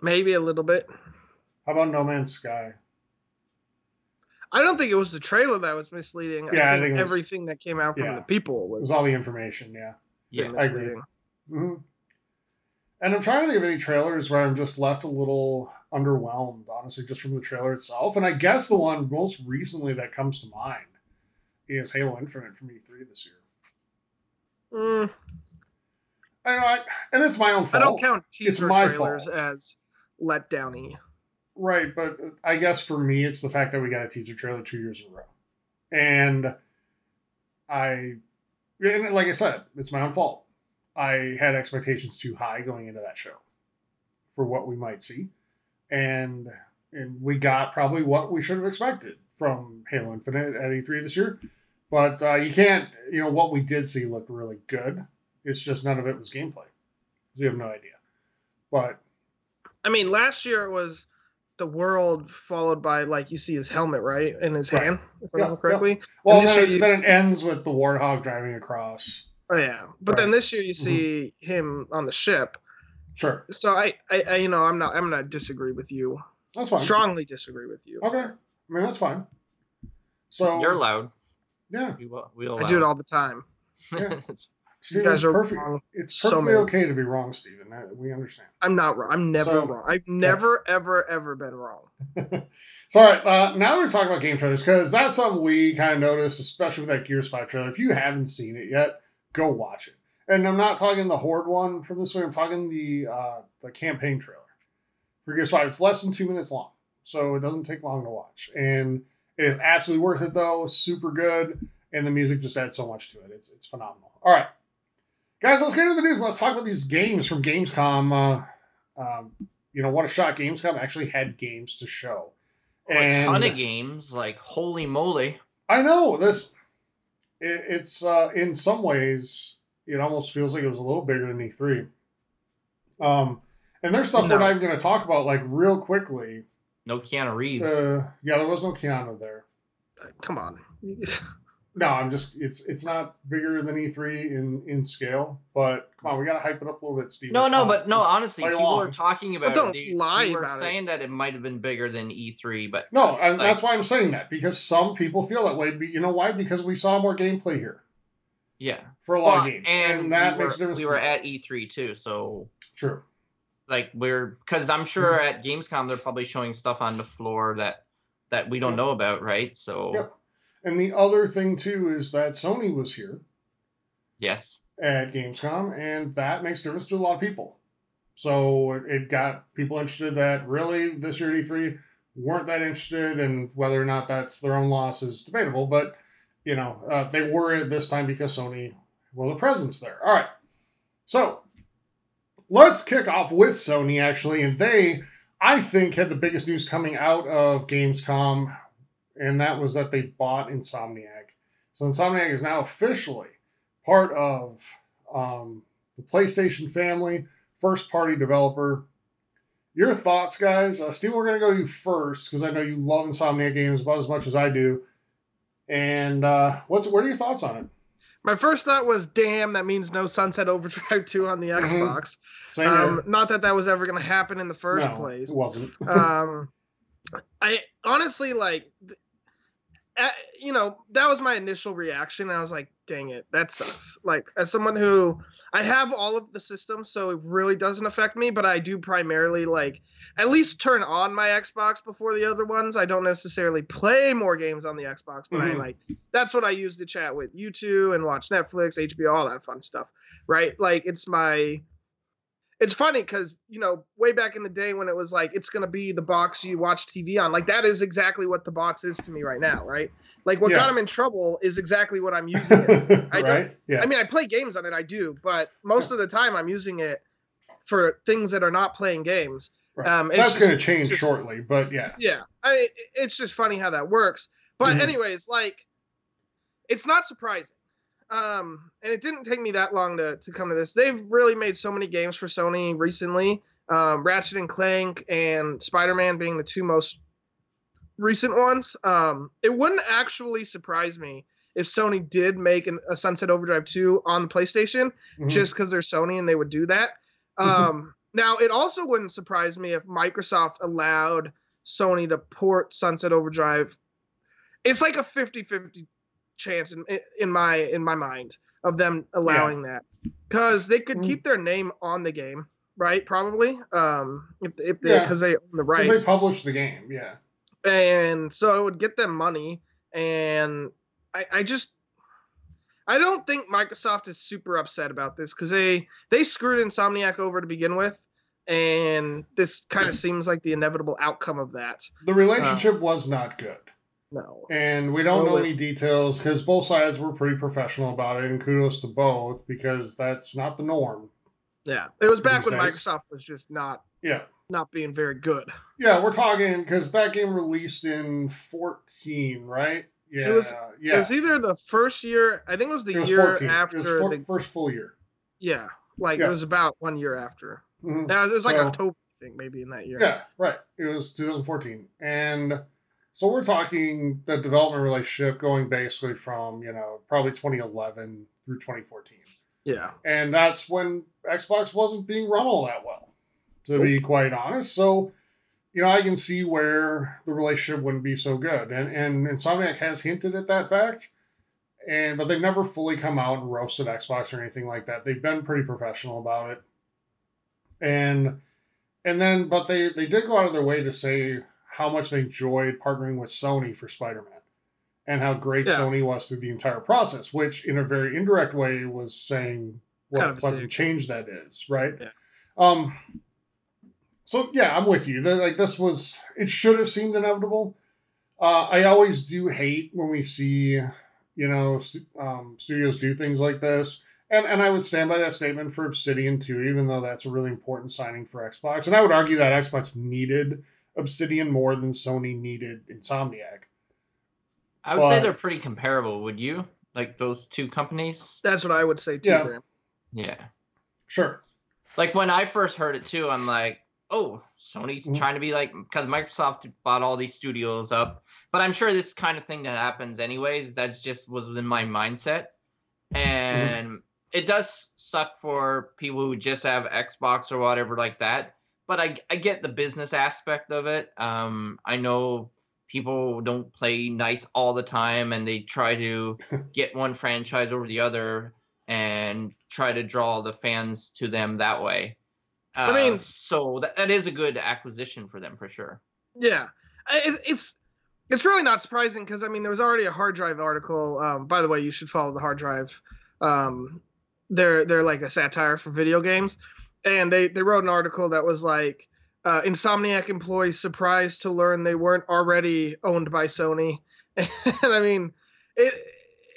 Maybe a little bit. How about No Man's Sky? I don't think it was the trailer that was misleading. Yeah, I I think, think it was- everything that came out from yeah. the people It was, was all the information, yeah. Yeah. I agree. misleading. hmm And I'm trying to think of any trailers where I'm just left a little underwhelmed, honestly, just from the trailer itself. And I guess the one most recently that comes to mind is Halo Infinite from E3 this year. Mm, I know, I, and it's my own fault. I don't count teaser my trailers fault. as letdowny. Right, but I guess for me, it's the fact that we got a teaser trailer two years in a row, and I, and like I said, it's my own fault. I had expectations too high going into that show for what we might see, and and we got probably what we should have expected from Halo Infinite at E3 this year. But uh, you can't, you know, what we did see looked really good. It's just none of it was gameplay. We have no idea. But I mean, last year it was the world followed by like you see his helmet right in his Right. hand, if I remember correctly. Well, this then, it, you then s- it ends with the warthog driving across. Oh yeah, but then this year you mm-hmm. see him on the ship. Sure, So I, I, I, you know, I'm not, I'm gonna disagree with you. that's fine. Strongly disagree with you. Okay, I mean that's fine. So You're loud. yeah, We will. We'll I do it all the time. Yeah. You Steven, guys it's are perfect. wrong. It's perfectly many- okay to be wrong, Steven. Uh, We understand. I'm not wrong. I'm never So- wrong. I've never, ever, ever been wrong. So, all right, uh, now that we're talking about game trailers, because that's something we kind of noticed, especially with that Gears 5 trailer. If you haven't seen it yet, go watch it. And I'm not talking the Horde one from this way, I'm talking the uh, the campaign trailer for Gears 5. It's less than two minutes long, so it doesn't take long to watch. And it is absolutely worth it, though. Super good. And the music just adds so much to it. It's, it's phenomenal. All right. Guys, let's get into the news. Let's talk about these games from Gamescom. Uh, um, you know, what a shot. Gamescom actually had games to show. a ton of games. Like holy moly. I know this. It, it's uh, in some ways, it almost feels like it was a little bigger than E3. Um, and there's stuff we're No. not even going to talk about like real quickly. No Keanu Reeves. Uh, yeah, there was no Keanu there. Come on. No, I'm just it's it's not bigger than E3 in in scale, but come on, we got to hype it up a little bit, Steve. no, no, but no. Honestly, people along. were talking about. don't it. They, lie they were about it. saying that it might have been bigger than E3, but No, and Like- that's why I'm saying that because some people feel that way. But You know why? Because we saw more gameplay here yeah. for a lot Well, of games, and, and, that we makes a were, difference. we were at E3 too, so true. like we're because I'm sure Mm-hmm. at Gamescom they're probably showing stuff on the floor that that we don't Yep. know about, right? So Yep. And the other thing too is that Sony was here yes, at Gamescom, and that makes difference to a lot of people. So it- got people interested that really this year at E3 weren't that interested, and whether or not that's their own loss is debatable. But you know, uh, they were at this time because Sony was a presence there. All right, so let's kick off with Sony actually, and they, I think, had the biggest news coming out of Gamescom, and that was that they bought Insomniac. So Insomniac is now officially part of um, the PlayStation family, first party developer. Your thoughts, guys? Uh, Steve, we're going to go to you first because I know you love Insomniac games about as much as I do. And uh, what's what are your thoughts on it? My first thought was, damn, that means no Sunset Overdrive 2 on the Mhm. Xbox. Same Um, here. not that that was ever going to happen in the first No, place. It wasn't. um i honestly like uh, you know that was my initial reaction i was like dang it that sucks. Like as someone who i have all of the systems so it really doesn't affect me but i do primarily like at least turn on my xbox before the other ones. I don't necessarily play more games on the xbox but i Mhm. like that's what i use to chat with you two and watch netflix hbo all that fun stuff right? Like it's my it's funny because you know way back in the day when it was like it's gonna be the box you watch TV on, like that is exactly what the box is to me right now, right? Like what Yeah. got him in trouble is exactly what I'm using it. I right? Yeah. I mean, I play games on it, I do, but most of the time I'm using it for things that are not playing games. Right. um, That's going to change just- shortly, but yeah. Yeah, I mean, it's just funny how that works. But Mhm. anyways, like, it's not surprising. Um, and it didn't take me that long to to come to this. They've really made so many games for Sony recently. Um, Ratchet and Clank and Spider Man being the two most recent ones. Um, it wouldn't actually surprise me if Sony did make an, a Sunset Overdrive 2 on the PlayStation Mhm. just because they're Sony and they would do that. Um, now, it also wouldn't surprise me if Microsoft allowed Sony to port Sunset Overdrive. It's like a 50-50 chance in in my in my mind of them allowing that because they could Mm. keep their name on the game, right? Probably, um, if if they Yeah. because they own the rights they published the game, yeah. and so it would get them money and I, I just i don't think microsoft is super upset about this because they they screwed insomniac over to begin with and this kind of seems like the inevitable outcome of that The relationship was not good. No And we don't know Well, any details because both sides were pretty professional about it, and kudos to both because that's not the norm. yeah it was back when days. microsoft was just not Yeah. not being very good Yeah, we're talking because that game released in 14, right? Yeah. It was- yeah. it was either the first year i think it was the It was year 14. after for, the, first full year. yeah like Yeah. it was about one year after mm-hmm. now it was like So- october I think maybe in that year Yeah, right. It was 2014. And so we're talking the development relationship going basically from, you know, probably 2011 through 2014. yeah And that's when Xbox wasn't being run all that well, to be quite honest. So, you know, I can see where the relationship wouldn't be so good. And and Insomniac has hinted at that fact. And but they've never fully come out and roasted Xbox or anything like that. They've been pretty professional about it. And and then but they they did go out of their way to say how much they enjoyed partnering with Sony for Spider-Man and how great Yeah. Sony was through the entire process, which in a very indirect way was saying what Kind a of pleasant change that is, right? Yeah. Um so yeah, I'm with you. The, like this was it should have seemed inevitable. Uh, I always do hate when we see, you know, stu- um, studios do things like this. And and I would stand by that statement for Obsidian too, even though that's a really important signing for Xbox. And I would argue that Xbox needed Obsidian more than Sony needed Insomniac. I would say they're pretty comparable. Would you like those two companies? that's what i would say too Yeah. Graham. Yeah. Sure. Like when I first heard it too, I'm like, oh, Sony's Mhm. trying to be like because Microsoft bought all these studios up. But I'm sure this kind of thing that happens anyways. That just was in my mindset, and it does suck for people who just have Xbox or whatever like that. But I I get the business aspect of it. Um, I know people don't play nice all the time, and they try to get one franchise over the other and try to draw the fans to them that way. Uh, I mean- so that, that is a good acquisition for them for sure. Yeah, it, it's it's really not surprising because I mean there was already a hard drive article. Um, by the way, you should follow the hard drive. Um, they're they're like a satire for video games, and they they wrote an article that was like uh, Insomniac employees surprised to learn they weren't already owned by Sony, and I mean it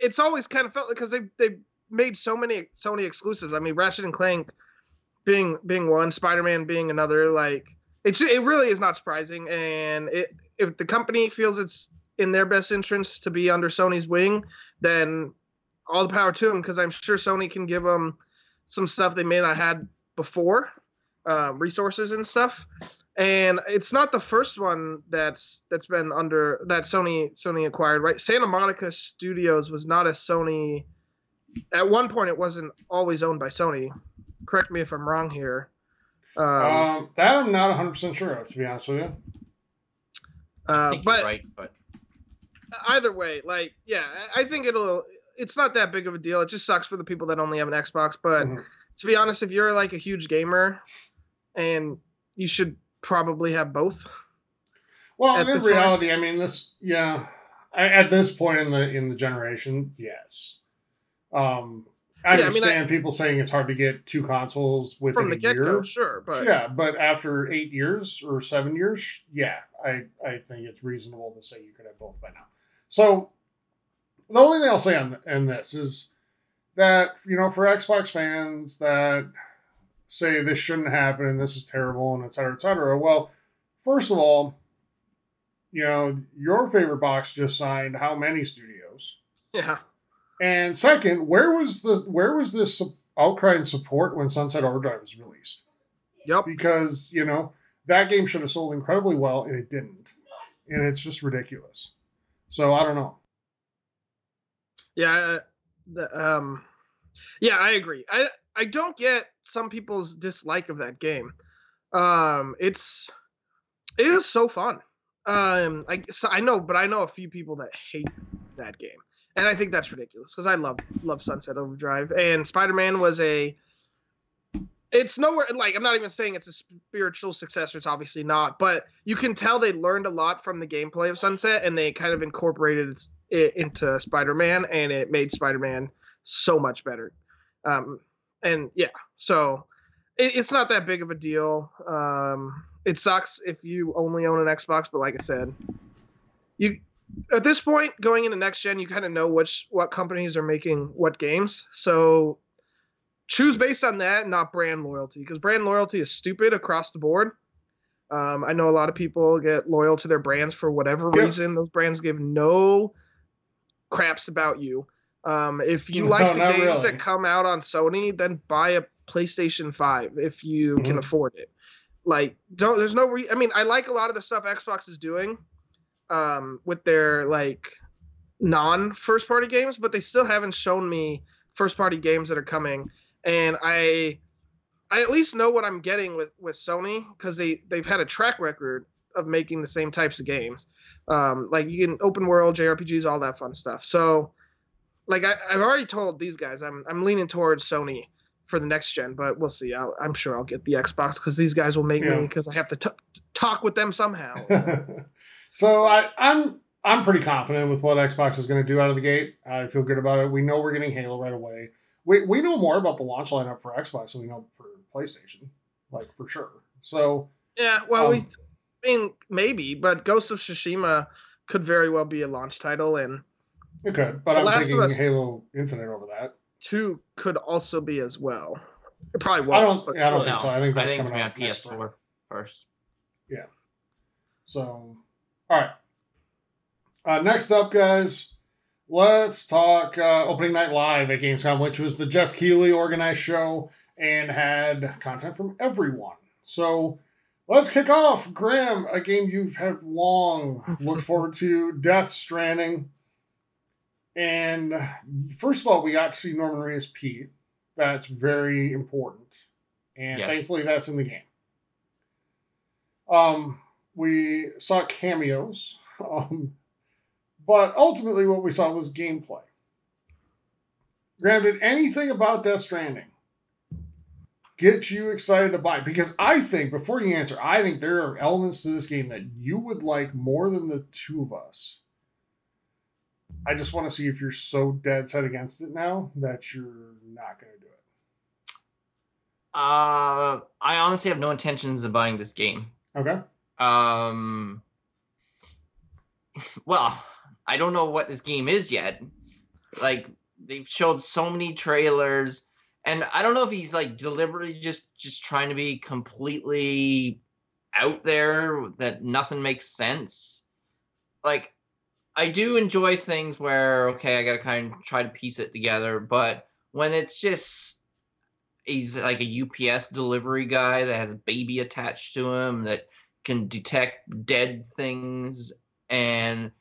it's always kind of felt like because they they made so many Sony exclusives. I mean Ratchet and Clank being being one, Spider Man being another, like it it really is not surprising and it if the company feels it's in their best interest to be under Sony's wing then all the power to them because I'm sure Sony can give them some stuff they may not had before um, resources and stuff and it's not the first one that's that's been under that Sony Sony acquired right Santa Monica Studios was not a Sony at one point it wasn't always owned by Sony correct me if I'm wrong here um, Um, that I'm not 100% sure of, to be honest with you. I uh, think but you're right, but either way, like, yeah, I I think it'll. It's not that big of a deal. It just sucks for the people that only have an Xbox. But Mhm. To be honest, if you're like a huge gamer, and you should probably have both. Well, in this point- reality, I mean, this, yeah, I- at this point in the in the generation, yes. Um, I Yeah, I mean, I- understand people saying it's hard to get two consoles within From the get go, sure, but yeah, but after eight years or seven years, yeah, I, I think it's reasonable to say you could have both by now. So the only thing I'll say on, on this is that, you know, for Xbox fans that say this shouldn't happen and this is terrible and et cetera, et cetera, well, first of all, you know, your favorite box just signed how many studios? yeah, And second, where was the where was this outcry and support when Sunset Overdrive was released? yep. Because you know that game should have sold incredibly well, and it didn't, and it's just ridiculous. So I don't know. Yeah, the, um, yeah, I agree. I I don't get some people's dislike of that game. Um, it's it is so fun. Um, I so I know, but I know a few people that hate that game, and I think that's ridiculous because I love love Sunset Overdrive and Spider Man was a. It's nowhere like I'm not even saying it's a spiritual successor. It's obviously not, but you can tell they learned a lot from the gameplay of Sunset, and they kind of incorporated it into Spider-Man, and it made Spider-Man so much better. Um, and yeah, so it, it's not that big of a deal. Um, it sucks if you only own an Xbox, but like I said, you at this point going into next gen, you kind of know which what companies are making what games. So choose based on that, not brand loyalty, because brand loyalty is stupid across the board. Um, I know a lot of people get loyal to their brands for whatever Yeah. reason. Those brands give no craps about you. Um, if you No, like the games really. that come out on Sony, then buy a PlayStation 5 if you can Mhm. afford it. Like, don't there's no re I mean, I like a lot of the stuff Xbox is doing um with their like non first party games, but they still haven't shown me first party games that are coming. And I I at least know what I'm getting with with Sony because they they've had a track record of making the same types of games. Um, like you can open world JRPGs, all that fun stuff. So, like I, I've already told these guys, I'm I'm leaning towards Sony for the next gen, but we'll see. I'll, I'm sure I'll get the Xbox because these guys will make Yeah. me because I have to t- talk with them somehow. so I, I'm I'm pretty confident with what Xbox is going to do out of the gate. I feel good about it. We know we're getting Halo right away. We we know more about the launch lineup for Xbox than we know for PlayStation, like for sure. So yeah, well, we, Um, I mean, maybe, but Ghost of Tsushima could very well be a launch title, and it could, but The I'm Last of Us- Halo Infinite over that. two could also be as well. It probably won't. don't. yeah, I don't No, think so. I think that's it's coming gonna out be on. PS4 first. Yeah. So, all right. Uh, next up, guys, let's talk uh, opening night live at Gamescom, which was the Geoff Keighley organized show and had content from everyone. So, let's kick off. Graham, a game you have had long looked forward to, Death Stranding. And first of all, we got to see Norman Reedus Pete. That's very important. And Yes. thankfully, that's in the game. Um, we saw cameos, um, but ultimately, what we saw was gameplay. Did anything about Death Stranding get you excited to buy? Because I think, before you answer, I think there are elements to this game that you would like more than the two of us. I just want to see if you're so dead set against it now that you're not going to do it. Uh, I honestly have no intentions of buying this game. Okay. Um, well, I don't know what this game is yet. Like they've showed so many trailers, and I don't know if he's like deliberately just just trying to be completely out there that nothing makes sense. Like I do enjoy things where okay, I gotta kind of try to piece it together, but when it's just he's like a UPS delivery guy that has a baby attached to him that can detect dead things and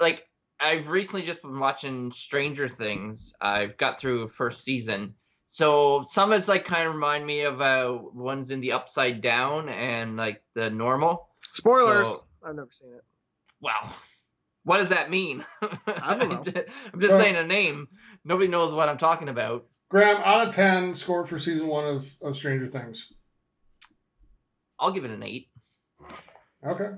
like I've recently just been watching Stranger Things. I've got through first season. So some of it's like kind of remind me of uh ones in the upside down and like the normal. Spoilers. So- I've never seen it. Wow. What does that mean? I don't know. I'm just So- saying a name. Nobody knows what I'm talking about. Graham, out of 10, score for season one of, of Stranger Things. I'll give it an eight. Okay.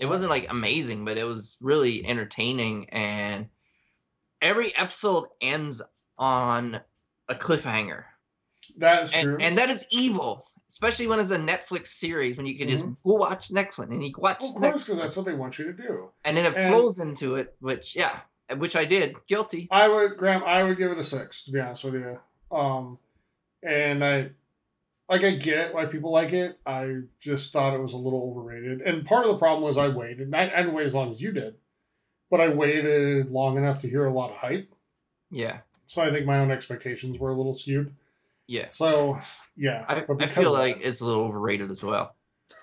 It wasn't like amazing, but it was really entertaining. And every episode ends on a cliffhanger. That is true. And, and that is evil, especially when it's a Netflix series when you can just Mm-hmm. go watch the next one and you watch of course, next because that's what they want you to do. and then it and- flows into it, which yeah, which I did. Guilty. I would, Graham, I would give it a six, to be honest with you. Um, and I, like, I get why people like it. I just thought it was a little overrated. And part of the problem was I waited. And I, I didn't wait as long as you did, but I waited long enough to hear a lot of hype. Yeah, So I think my own expectations were a little skewed. yeah. So yeah, I, but I feel like that- it's a little overrated as well.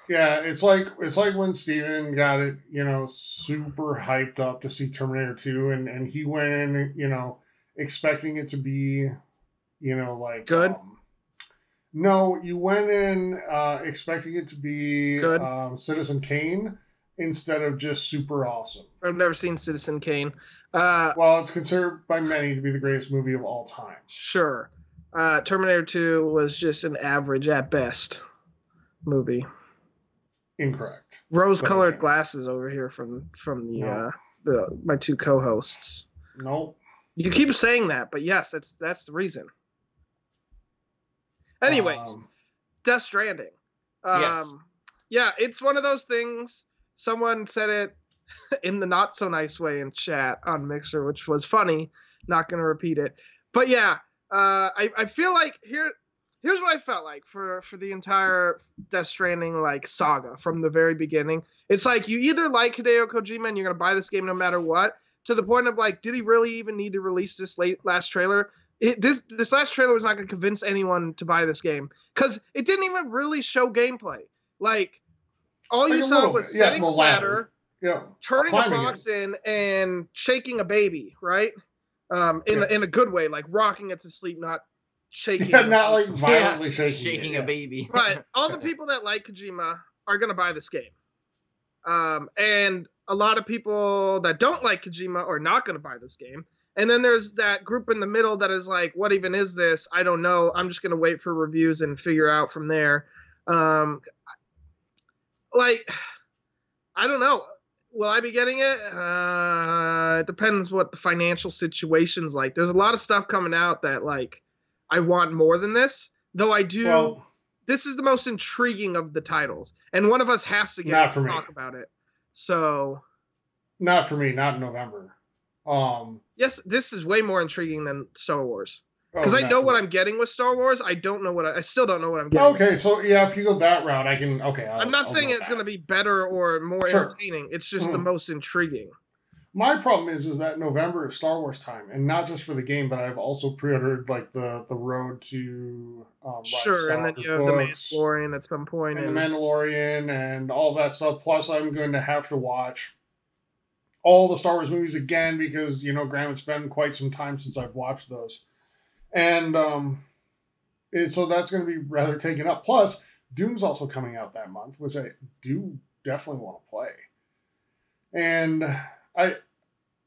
Yeah, it's like it's like when Steven got it, you know, super hyped up to see Terminator 2 and and he went in, you know, expecting it to be, you know, like Good? um, no, you went in uh expecting it to be um Citizen Kane instead of just super awesome. I've never seen Citizen Kane. Uh, Well, it's considered by many to be the greatest movie of all time. sure. Uh, Terminator 2 was just an average at best movie. Incorrect. Rose-colored okay. glasses over here from from the No. uh, the my two co-hosts. Nope. You keep saying that, but yes, that's that's the reason. Anyways, Um, Death Stranding. Um, Yes. Yeah, it's one of those things. Someone said it in the not so nice way in chat on Mixer, which was funny. Not going to repeat it, but yeah, uh, I I feel like here here's what I felt like for for the entire Death Stranding like saga from the very beginning. It's like you either like Hideo Kojima and you're gonna buy this game no matter what, to the point of like, did he really even need to release this late last trailer? It, this this last trailer was not gonna convince anyone to buy this game because it didn't even really show gameplay. Like all Like you a saw was bit. Yeah, setting the a ladder. ladder, yeah. turning a climbing box in, and shaking a baby, right? Um, in Yes. a, in a good way, like rocking it to sleep, not shaking. Yeah, not like violently yeah, shaking. shaking it, a yeah. baby. But all the people that like Kojima are gonna buy this game. Um, and a lot of people that don't like Kojima are not gonna buy this game. And then there's that group in the middle that is like, what even is this? I don't know. I'm just gonna wait for reviews and figure out from there. Um, like, I don't know. Will I be getting it? Uh, it depends what the financial situation's like. There's a lot of stuff coming out that like I want more than this. Though I do Well, this is the most intriguing of the titles, and one of us has to get to me. talk about it. So not for me, not in November. Um, yes, this is way more intriguing than Star Wars oh, because I know what. I'm getting with Star Wars. I don't know what I, I still don't know what I'm getting. Okay, so yeah, if you go that route, I can. Okay, I'll, I'm not I'll saying go it's going to be better or more Sure. entertaining. It's just the Mhm. most intriguing. My problem is, is that November is Star Wars time, and not just for the game, but I've also pre-ordered like the the Road to um, Sure, and then you have the books Mandalorian at some point, and and, the Mandalorian and all that stuff. Plus, I'm going to have to watch all the Star Wars movies again because you know, Graham, it's been quite some time since I've watched those, and um, it, so that's going to be rather taken up. Plus, Doom's also coming out that month, which I do definitely want to play. And I,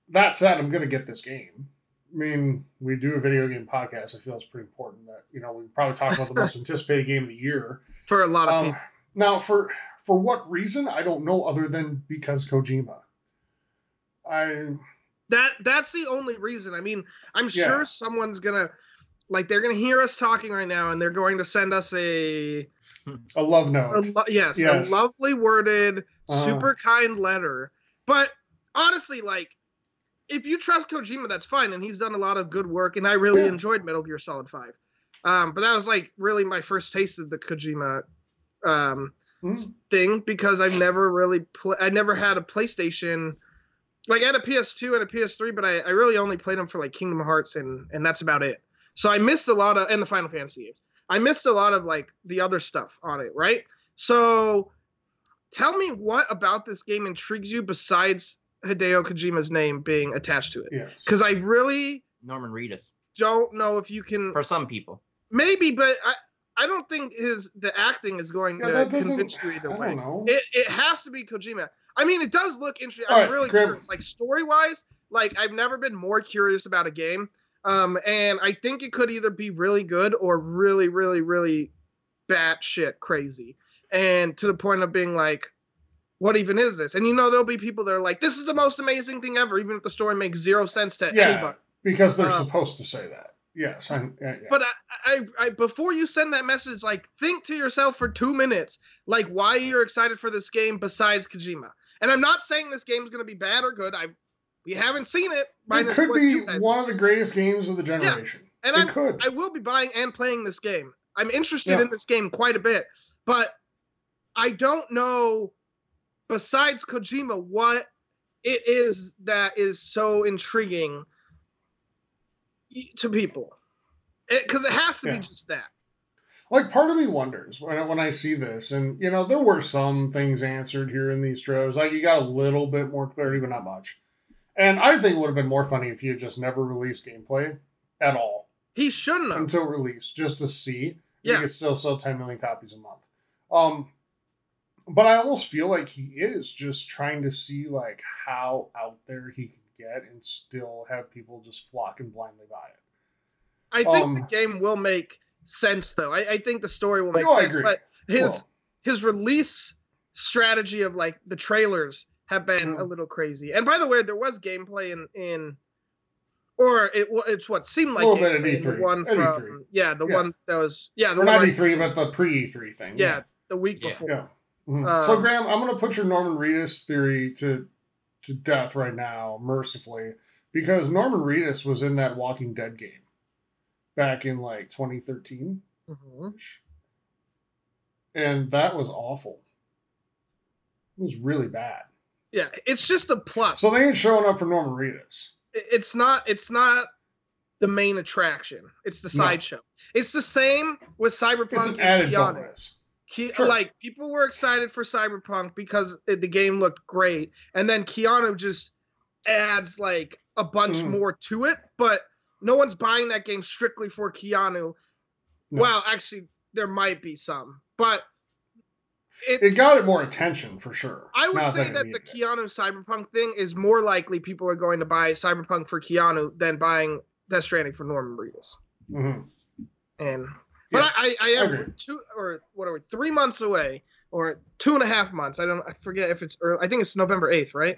that said, I'm going to get this game. I mean, we do a video game podcast. I feel it's pretty important that you know we probably talk about the most anticipated game of the year. for a lot of Um, people. now, for for what reason, I don't know, other than because Kojima. I That that's the only reason. I mean, I'm Yeah. sure someone's gonna like they're gonna hear us talking right now, and they're going to send us a a love A note. lo- yes, Yes. a lovely worded, Uh-huh. super kind letter. But honestly, like, if you trust Kojima, that's fine, and he's done a lot of good work. And I really Yeah. enjoyed Metal Gear Solid Five. Um, but that was like really my first taste of the Kojima um, Hmm. thing because I've never really pl- I never had a PlayStation. Like I had a PS2 and a PS3, but I, I really only played them for like Kingdom Hearts and and that's about it. So I missed a lot of and the Final Fantasy games. I missed a lot of like the other stuff on it, right? So tell me what about this game intrigues you besides Hideo Kojima's name being attached to it? Yes. Because I really Norman Reedus don't know if you can for some people. maybe, but I I don't think his the acting is going Yeah, to convince you I either way. don't know. It, it has to be Kojima. I mean, it does look interesting. All I'm right, really Graham. curious. Like story wise, like I've never been more curious about a game. Um, and I think it could either be really good or really, really, really batshit crazy. And to the point of being like, what even is this? And you know, there'll be people that are like, this is the most amazing thing ever, even if the story makes zero sense to Yeah. anybody. because they're um, supposed to say that. Yes, I, yeah, yeah. But I, I, I, before you send that message, like, think to yourself for two minutes, like, why you're excited for this game besides Kojima. And I'm not saying this game's going to be bad or good. I, we haven't seen it. it could be one of the greatest games of the generation. Yeah. And I'm, could. I will be buying and playing this game. I'm interested Yeah. in this game quite a bit, but I don't know, besides Kojima, what it is that is so intriguing to people. Because it, has to Yeah. be just that. Like part of me wonders when I, when I see this, and you know there were some things answered here in these trailers. Like you got a little bit more clarity, but not much. And I think it would have been more funny if you had just never released gameplay at all He shouldn't have. until release, just to see. Yeah. You could still sell 10 million copies a month. Um, but I almost feel like he is just trying to see like how out there he can get and still have people just flock and blindly buy it. I think um, the game will make sense, though. I, I think the story will make No, I sense. agree. But his Well, his release strategy of like the trailers have been Mm. a little crazy. And by the way, there was gameplay in in or it it's what seemed like Little bit at gameplay in the E3, one from E3. yeah the Yeah. one that was yeah the or one not E3, but the pre E3 thing. yeah the week before. Yeah. Mhm. so Um, Graham, I'm going to put your Norman Reedus theory to to death right now, mercifully, because Norman Reedus was in that Walking Dead game back in like 2013, Mhm. and that was awful. It was really bad. Yeah, it's just a plus. So they ain't showing up for Norman Reedus. it's not it's not the main attraction. It's the No. sideshow. It's the same with Cyberpunk It's an and added Keanu. bonus. Ke- Sure. Like people were excited for Cyberpunk because it, the game looked great, and then Keanu just adds like a bunch Mhm. more to it. But no one's buying that game strictly for Keanu. No. Well, actually, there might be some, but it's, It got it more attention for sure. I would Not say it that the. Keanu Cyberpunk thing is more likely people are going to buy Cyberpunk for Keanu than buying Death Stranding for Norman Reedus. Mhm. And but Yeah, I, I, I am agree. two or what are we three months away or two and a half months. I don't I forget if it's early. I think it's November eighth, right?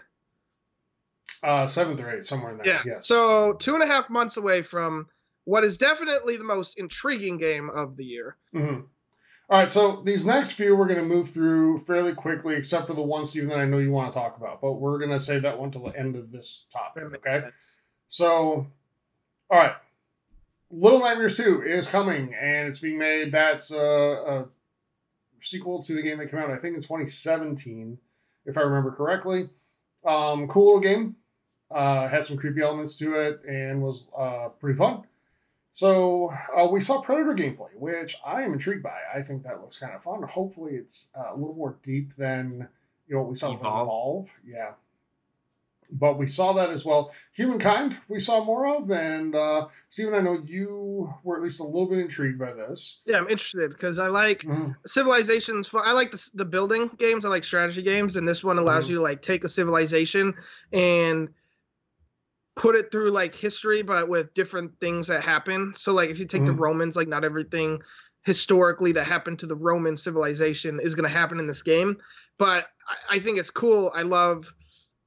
Uh, seventh or eighth, somewhere in there. Yeah. Yes. So two and a half months away from what is definitely the most intriguing game of the year. Mhm. All right, so these next few we're going to move through fairly quickly, except for the one, Steve, that I know you want to talk about. But we're going to save that one till the end of this topic. Okay. sense. So, all right, Little Nightmares Two is coming, and it's being made. That's a, a sequel to the game that came out, I think, in 2017, if I remember correctly. Um, cool little game. Uh, had some creepy elements to it, and was uh, pretty fun. So uh, we saw Predator gameplay, which I am intrigued by. I think that looks kind of fun. Hopefully, it's uh, a little more deep than you know what we saw with Evolve. Evolve. Yeah, but we saw that as well. Humankind, we saw more of, and uh, Steven, I know you were at least a little bit intrigued by this. Yeah, I'm interested because I like Mhm. civilizations. I like the, the building games. I like strategy games, and this one allows Mhm. you to like take a civilization and put it through like history, but with different things that happen. So like if you take the Mhm. Romans, like not everything historically that happened to the Roman civilization is going to happen in this game. But I, I think it's cool. I love.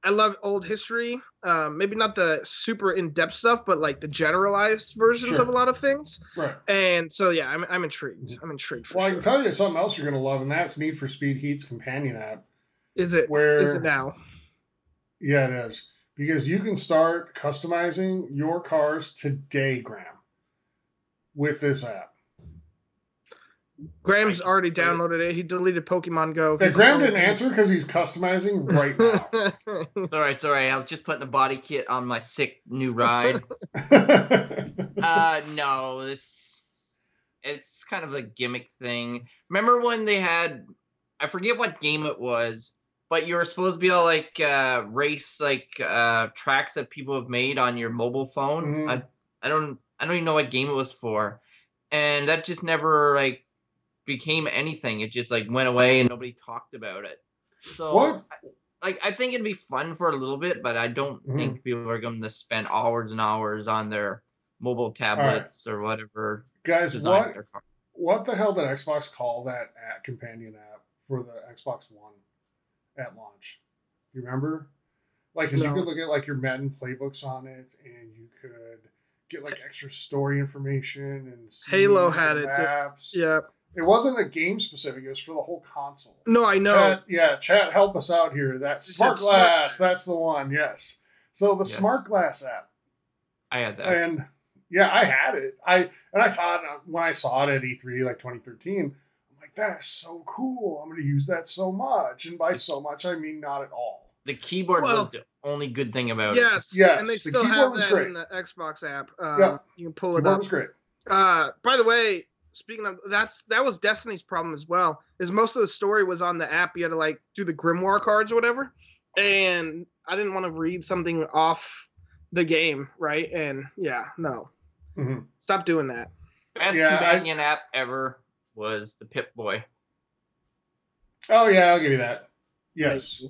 I love old history. Um, maybe not the super in-depth stuff, but like the generalized versions Sure. of a lot of things. Right. And so yeah, I'm I'm intrigued. I'm intrigued for Well, I can tell you something else you're going to love, and that's Need for Speed Heat's companion app. Is it? Where Is it now? Yeah, it is. Because you can start customizing your cars today, Graham, with this app. Graham's already downloaded it. He deleted Pokemon Go. Yeah, Graham didn't answer because he's customizing right now. Sorry, sorry. I was just putting the body kit on my sick new ride. uh, no, this it's kind of a gimmick thing. Remember when they had I forget what game it was, but you were supposed to be able to like uh race like uh tracks that people have made on your mobile phone. Mhm. I I don't I don't even know what game it was for. And that just never like became anything. It just like went away and nobody talked about it. So What? I- like I think it'd be fun for a little bit, but I don't Mhm. think people are going to spend hours and hours on their mobile tablets or whatever. Guys, what what the hell did Xbox call that app, companion app for the Xbox One at launch? You remember? Like, 'cause you No. could look at like your Madden playbooks on it, and you could get like extra story information and see Halo had it, maps. Yeah. It wasn't a game specific, it was for the whole console. No, I know. Chat, yeah, chat, help us out here. That Smart just Smart Glass, Glass. that's the one. Yes. So the Yes. Smart Glass app, I had that. and yeah, I had it. I and I thought uh, when I saw it at E3 like 2013, I'm like, that's so cool. I'm going to use that so much, and by so much, I mean not at all. the keyboard Well- was the only good thing about it. Yes. Yes, And they the still keyboard have was that great. in the Xbox app. Um, Yeah. You can pull it Keyboard up. was great. Uh, by the way, speaking of that's that was Destiny's problem as well. Is most of the story was on the app. You had to like do the grimoire cards or whatever, and I didn't want to read something off the game, right? And yeah, no, Mhm. stop doing that. Best Yeah, I- companion app ever was the Pip Boy. Oh yeah, I'll give you that. Yes.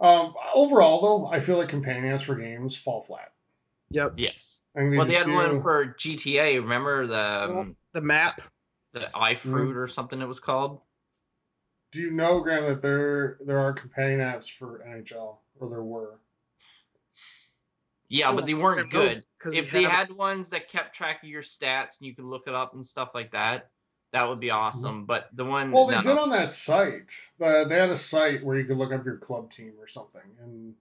Um, overall, though, I feel like companions for games fall flat. Yep. Yes. I think Well, they just had one for GTA. Remember the um, The map. the Mm-hmm. iFruit or something it was called? Do you know, Graham, that there there are companion apps for NHL, or there were? Yeah, but they weren't good. because If they had ones that kept track of your stats and you could look it up and stuff like that, that would be awesome. But the one Well, they no, did no. on that site. The, they had a site where you could look up your club team or something, and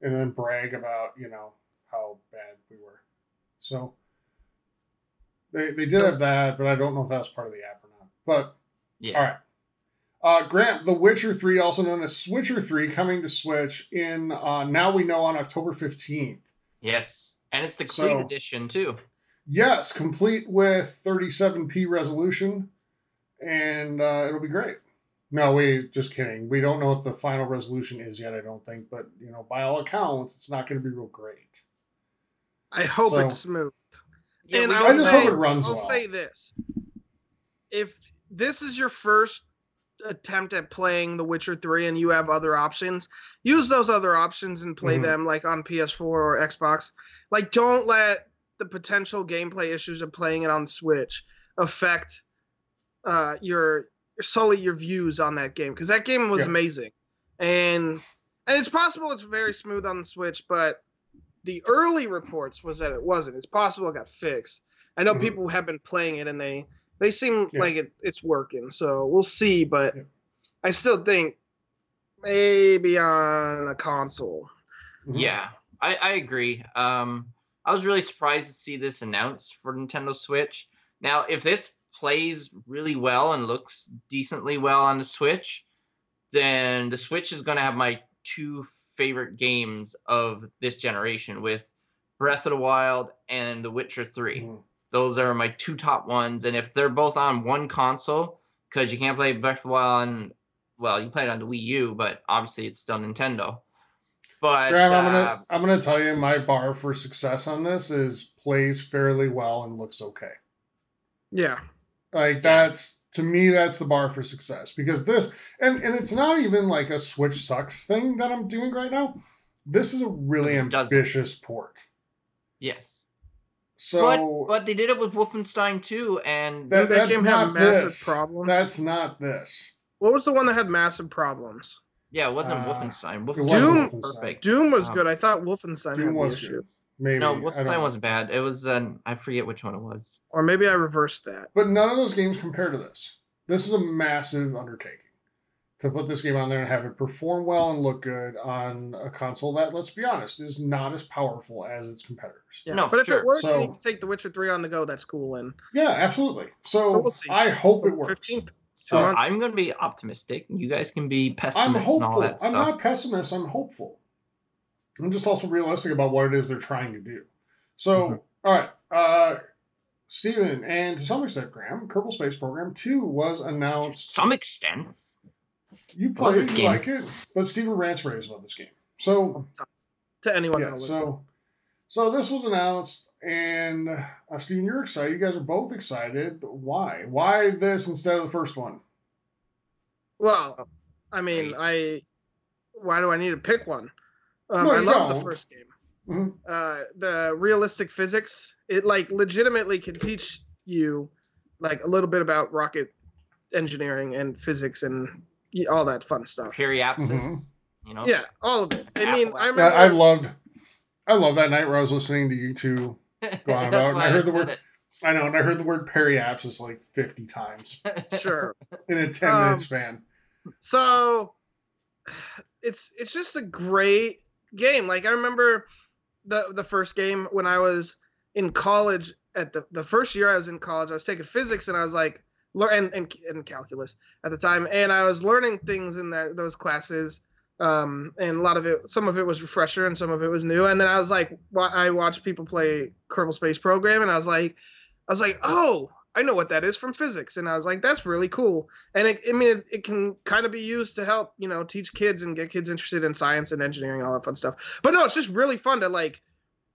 and then brag about you know how bad we were. So they they did have that, but I don't know if that was part of the app or not. But yeah. All right. Uh, Grant, The Witcher 3, also known as Switcher 3, coming to Switch in uh, now we know on October 15th. Yes, and it's the clean So- edition too. Yes, complete with 37p resolution, and uh, it'll be great. No, we just kidding. We don't know what the final resolution is yet. I don't think, but you know, by all accounts, it's not going to be real great. I hope So- it's smooth. Yeah, and I'll I just say, hope it runs I'll well. say this: if this is your first attempt at playing The Witcher Three, and you have other options, use those other options and play Mhm. them like on PS4 or Xbox. Like, don't let the potential gameplay issues of playing it on Switch affect uh, your solely your views on that game because that game was Yeah. amazing, and and it's possible it's very smooth on the Switch, but the early reports was that it wasn't. It's possible it got fixed. I know Mhm. people have been playing it and they they seem Yeah. like it, it's working. So we'll see, but Yeah. I still think maybe on a console. Yeah, I, I agree. Um, I was really surprised to see this announced for Nintendo Switch. Now, if this plays really well and looks decently well on the Switch, then the Switch is going to have my two favorite games of this generation with Breath of the Wild and The Witcher 3. Mhm. Those are my two top ones. And if they're both on one console, because you can't play Breath of the Wild on, well, you play it on the Wii U, but obviously it's still Nintendo. But Graham, I'm uh, gonna I'm gonna tell you my bar for success on this is plays fairly well and looks okay. Yeah. Like that's to me that's the bar for success because this and and it's not even like a Switch sucks thing that I'm doing right now. This is a really It doesn't. ambitious port. Yes. So but but they did it with Wolfenstein 2 and That- Did that game have not massive this. problems? that's not this. what was the one that had massive problems? Yeah, it wasn't uh, Wolfenstein. Wolfenstein Doom- was perfect. Doom was Um, good. I thought Wolfenstein Doom had was the issue. good. Maybe No, Wolfenstein wasn't bad. It was um, I forget which one it was. Or maybe I reversed that. But none of those games compare to this. This is a massive undertaking to put this game on there and have it perform well and look good on a console that, let's be honest, is not as powerful as its competitors. Yeah. No, but if sure. it works So- and you can take The Witcher 3 on the go, that's cool. And Yeah, absolutely. So, So we'll see. I hope it works. 15th, two So months. I'm going to be optimistic. You guys can be I'm pessimists and all hopeful. that I'm stuff. not pessimist. I'm hopeful. I'm just also realistic about what it is they're trying to do. So, Mhm. all right, uh, Steven, and to some extent, Graham, Kerbal Space Program 2 was to announced. some extent. You love play it, you game. like it, but Steven rants raves about this game. So, to anyone yeah, that'll listen. so, so this was announced, and uh, Steven, you're excited. You guys are both excited. Why? Why this instead of the first one? Well, I mean, I why do I need to pick one? Um, No, I love the first game. Mhm. Uh, the realistic physics, it like legitimately can teach you like a little bit about rocket engineering and physics and all that fun stuff. Periapsis. Mhm. You know? Yeah, all of it. I mean, I remember. I loved, I love that night where I was listening to you two Going That's about, and I heard the word- it. I know, and I heard the word periapsis like 50 times Sure. in a 10 Um, minute span. so it's it's just a great game. Like I remember the the first game when I was in college at the the first year I was in college, I was taking physics and I was like learn and, and and calculus at the time and I was learning things in that those classes um and a lot of it some of it was refresher and some of it was new. And then I was like I watched people play Kerbal Space Program and I was like I was like oh I know what that is from physics. And I was like that's really cool. And it, I mean, it, it can kind of be used to help, you know, teach kids and get kids interested in science and engineering all that fun stuff. But no, it's just really fun to like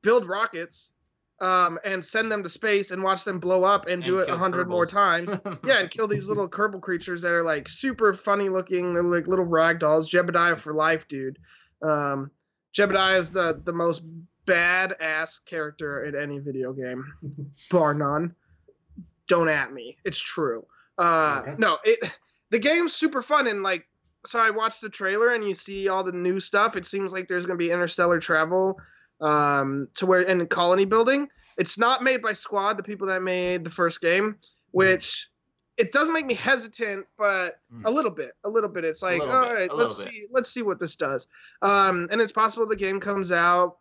build rockets um, and send them to space and watch them blow up and, do it a hundred more times. yeah, and kill these little Kerbal creatures that are like super funny looking. They're like little rag dolls. Jebediah for life, dude. Um, Jebediah is the the most badass character in any video game, bar none. Don't at me. It's true. Uh, Okay. no, it the game's super fun and like. So I watched the trailer and you see all the new stuff. It seems like there's gonna be interstellar travel, um, to where in colony building. It's not made by Squad, the people that made the first game, which it doesn't make me hesitant, but Mm. a little bit, a little bit. It's like, little all bit, right, let's bit. see, let's see what this does. Um, and it's possible the game comes out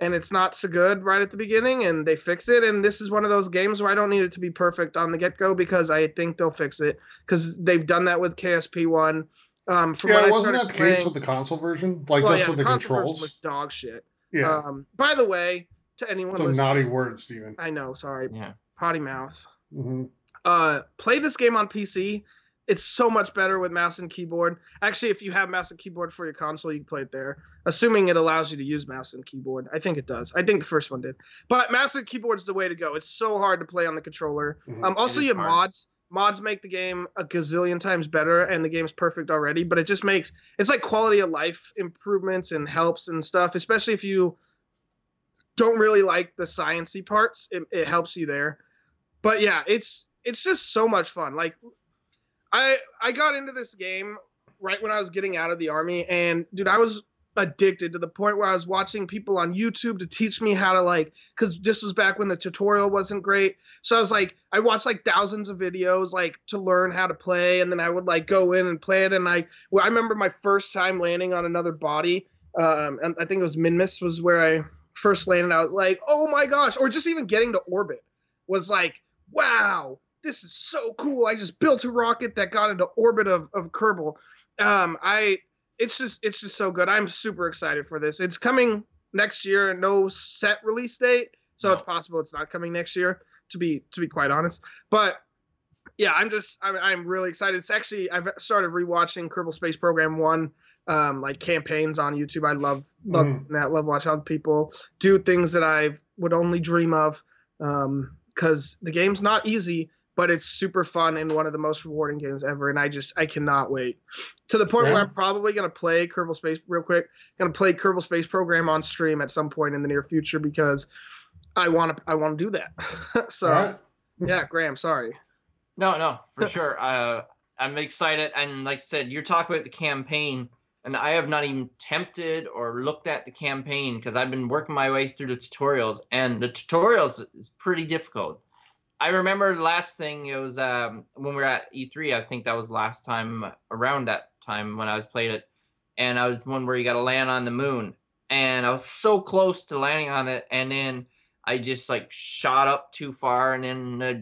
and it's not so good right at the beginning, and they fix it. And this is one of those games where I don't need it to be perfect on the get go because I think they'll fix it because they've done that with KSP one. Um, from Yeah, I wasn't started that the case with the console version? Like well, just yeah, with the console version controls? was dog shit. Yeah. Um, by the way, to anyone it's a listening, naughty word, Steven. I know, sorry, yeah. potty mouth. Mm-hmm. uh play this game on PC. It's so much better with mouse and keyboard. Actually, if you have mouse and keyboard for your console, you can play it there. Assuming it allows you to use mouse and keyboard. I think it does. I think the first one did. But mouse and keyboard is the way to go. It's so hard to play on the controller. Mhm. Um also you have hard. mods. Mods make the game a gazillion times better and the game's perfect already, but it just makes it's like quality of life improvements and helps and stuff, especially if you don't really like the sciency parts. It, it helps you there. But yeah, it's it's just so much fun. Like I I got into this game right when I was getting out of the army and dude, I was addicted to the point where I was watching people on YouTube to teach me how to like cuz this was back when the tutorial wasn't great. So I was like I watched like thousands of videos like to learn how to play and then I would like go in and play it and I well, I remember my first time landing on another body um and I think it was Minmus was where I first landed out like oh my gosh or just even getting to orbit was like wow this is so cool i just built a rocket that got into orbit of, of kerbal um i it's just it's just so good. I'm super excited for this. It's coming next year no set release date so No. it's possible it's not coming next year to be to be quite honest. But yeah i'm just i'm, I'm really excited. It's actually i've started rewatching kerbal space program one um like campaigns on youtube. I love love Mhm. that love watching other people do things that i would only dream of um because the game's not easy but it's super fun and one of the most rewarding games ever and i just i cannot wait to the point Yeah. where i'm probably going to play kerbal space real quick going to play kerbal space program on stream at some point in the near future because i want to i want to do that so All right. yeah graham sorry No, no, for sure. Uh, I'm excited, and like I said, you're talking about the campaign, and I have not even tempted or looked at the campaign because I've been working my way through the tutorials, and the tutorials is pretty difficult. I remember the last thing it was um, when we were at E3. I think that was last time around that time when I was played it, and I was one where you got to land on the moon, and I was so close to landing on it, and then I just like shot up too far, and then uh,